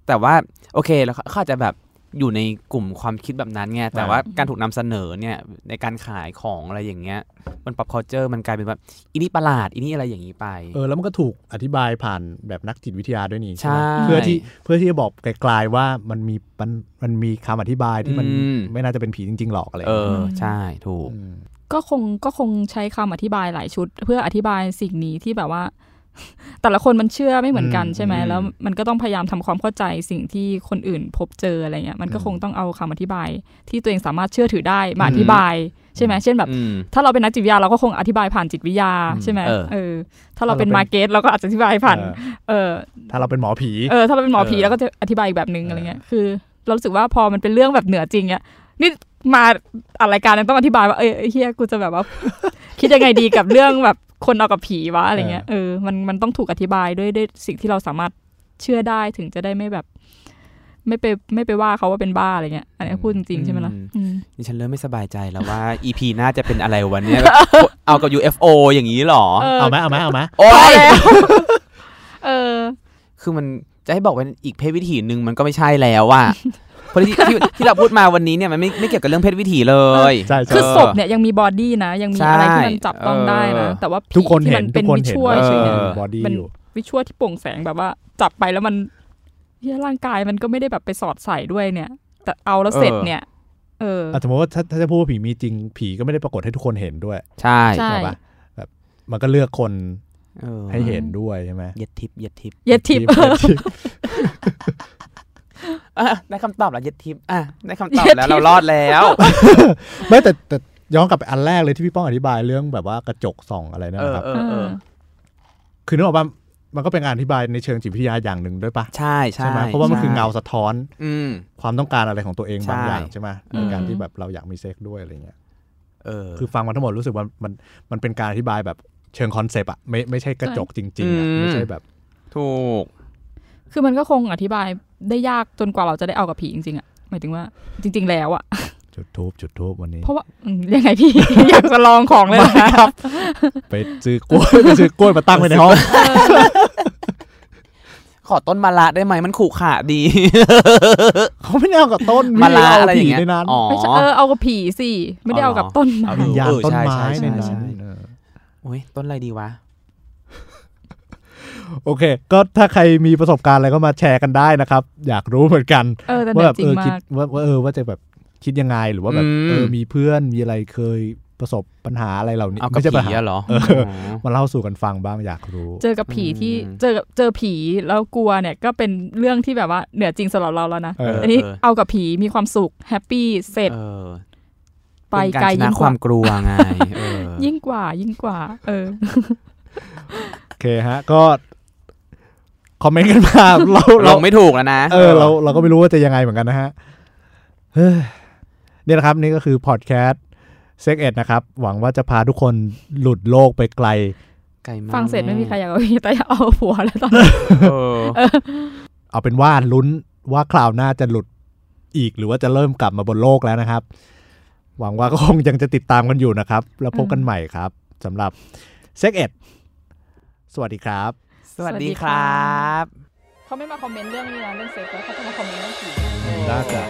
แต่ว่าโอเคแล้วเขาอาจจะแบบ อยู่ในกลุ่มความคิดแบบนั้นไงแต่ว่าการถูกนำเสนอเนี่ยในการขายของอะไรอย่างเงี้ยมัน pop culture มันกลายเป็นแบบอีนี่ประหลาดอีนี่อะไรอย่างงี้ไปเออแล้วมันก็ถูกอธิบายผ่านแบบนักจิตวิทยาด้วยนี่ใช่ไหมเพื่อที่เพื่อที่จะบอกไกลๆว่ามันมีมันมันมีคำอธิบายที่มันอืมไม่น่าจะเป็นผีจริงๆหรอกอะไรเอออืมใช่ถูกมก็คงก็คงใช้คำอธิบายหลายชุด เพื่ออธิบายสิ่งนี้ที่แบบว่า แต่ละคนมันเชื่อไม่เหมือนกันอืมใช่ไหมอืมแล้วมันก็ต้องพยายามทำความเข้าใจสิ่งที่คนอื่นพบเจออะไรเงี้ยมันก็อืมคงต้องเอาคำอธิบาย ที่ตัวเองสามารถเชื่อถือได้มาอธิบายใช่ไหมเช่นแบบอืมถ้าเราเป็นนักจิตวิทยาเราก็คงอธิบายผ่านจิตวิทยาอืมใช่ไหมเออเออ ถ้าเราเป็นถ้าเราเป็นมาร์เก็ตเราก็อาจจะอธิบายผ่านเออเออ ถ้าเราเป็นหมอผีเออถ้าเราเป็นหมอผีเออเราก็จะอธิบายอีกแบบนึงเออออะไรเงี้ยคือ เรารู้สึกว่าพอมันเป็นเรื่องแบบเหนือจริงเนี่ยนี่มาอะไรายการยังต้องอธิบายว่าเอ้ยไอ้เฮียกูจะแบบว่า คิดยังไงดีกับเรื่องแบบ คนเอากับผีวะอะไรเงี้ยเออมันมันต้องถูกอธิบายด้วยด้วยสิ่งที่เราสามารถเชื่อได้ถึงจะได้ไม่แบบ ไม่ไปไม่ไปว่าเขาว่าเป็นบ้าอะไรเงี้ยอันนี้พูดจริงๆใช่ไหมล่ะอืมอืมนี่ฉันเริ่มไม่สบายใจแล้วว่า EP หน่าจะเป็นอะไรวันนี้แบบเอากับ UFO อย่างนี้หรอเออเอาไหมเอาไหมเอาไหมโอ้พอยแล้วเออ คือมันจะให้บอกเป็นอีกเพศวิถีหนึ่งมันก็ไม่ใช่แล้วว่า เพราะที่ที่ที่เราพูดมาวันนี้เนี่ยมันไม่ไม่เกี่ยวกับเรื่องเพศวิถีเลย ใช่ใช่ คือศพเนี่ยยังมีบอดี้นะ ยังมีอะไรที่มันจับต้องได้นะเออแต่ว่าผีทุกคนที่เห็มันนเป็นทุกคนวิเห็นชวลว่าเออเฉยบอดี้มัน อยู่ วิชวลที่โปร่งแสงแบบว่า จับไปแล้วมันเฮียร่างกายมันก็ไม่ได้แบบไปสอดใส่ด้วยเนี่ย แต่เอาแล้วเสร็จเนี่ย เออ อะสมมติว่าถ้าถ้าจะพูดว่าผีมีจริงผีก็ไม่ได้ปรากฏให้ทุกคนเห็นด้วยใช่ใช่ใช่ปะแบบมันก็เลือกคนเออให้เห็นด้วยใช่ไหมเย็ดทิปเย็ดทิป เย็ดทิปเย็ดทิปอะ ได้คำตอบแล้วเย็ดทิปอะได้คำตอบแล้วเรารอดแล้วไม่แต่แต่ย้อนกลับไปอันแรกเลยที่พี่ป้องอธิบายเรื่องแบบว่ากระจกส่องอะไรนั่นเออนะครับเออเออคือนึกออกป่ะมันก็เป็นการอธิบายในเชิงจิตวิทยาอย่างหนึ่งด้วยปะใช่ใช่ไหมเพราะว่ามันคือเงาสะท้อนอืมความต้องการอะไรของตัวเองใช่บางอย่างใช่ไหมอืมในการที่แบบเราอยากมีเซ็กด้วยอะไรเงี้ยเออคือฟังมาทั้งหมดรู้สึกว่ามันมันเป็นการอธิบายแบบเชิงคอนเซปต์อะไม่ไม่ใช่กระจกจริงๆอะอืมไม่ใช่แบบ ถูก คือมันก็คงอธิบายได้ยากจนกว่าเราจะได้เอากับผีจริงๆอะหมายถึงว่า จริง ๆ แล้วอะจุดธูปจุดธูปวันนี้ เพราะว่าอืมยังไงพี่ อยากจะลองของเลยนะไปซื้อกล้วยไปซื้อกล้วยมาตั้งไว้ในห้องขอต้นมะละได้ไหมมันขู่ขาดี เขาไม่ได้เอากับต้นมะละเาอะไรอย่างผีเงี้ยในนั้นอ๋อไม่ใช่เออเอากับผีสิ ไม่ได้เอากับต้นไม้เอาวิญญาณเออต้นใช่ไม้ใช่ในนั้นใช่เออโอ้ยต้นอะไรดีวะ โอเค ก็ถ้าใครมีประสบการณ์อะไรก็มาแชร์กันได้นะครับ อยากรู้เหมือนกันเออแต่ว่าเนี่ยแบบจริเองอคิดมากว่าว่าเออว่าจะแบบคิดยังไงหรือว่าแบบอืมเออมีเพื่อนมีอะไรเคยประสบปัญหาอะไรเหล่านี้เอากับไม่ใช่ปัญผีหาอะเหรอเอออ๋อมาเล่าสู่กันฟังบ้างอยากรู้ เจอกับผีที่อืมเจอกับเจอผีแล้วกลัวเนี่ยก็เป็นเรื่องที่แบบว่าเหนือจริงสำหรับเราแล้วนะเอออันนี้เออเอากับผีมีความสุขแฮปปี้เสร็จเออไปเป็นไกลการชยิ่นะงคกวาว่ามกลัวไงเออยิ่งกว่ายิ่งกว่า เออโอเคฮะ ก็ค อมเมนต์กันมาเราลเรางไม่ถูกแล้วนะ เออเราเราก็ไม่รู้ว่าจะยังไงเหมือนกันนะฮะเฮ้ยเนี่ยนะครับนี่ก็คือพอดแคสต์เซ็กเอ็ดนะครับ หวังว่าจะพาทุกคนหลุดโลกไปไกลไกลมากฟังเสร็จไม่มีใครอยากเอาผีแต่อยากเอาผัวแล้วตอนนี้เออเอาเป็นว่าลุ้นว่าคราวหน้าจะหลุดอีกหรือว่าจะเริ่มกลับมาบนโลกแล้วนะครับ หวังว่าก็คงยังจะติดตามกันอยู่นะครับ แล้วพบกันใหม่ครับสำหรับเซ็กเอ็ดสวัสดีครับ สวัสดีครับ เขาไม่มาคอมเมนต์เรื่องนี้นะเรื่องเซ็กแล้วเขาจะมาคอมเมนต์เรื่องผีน่าจะ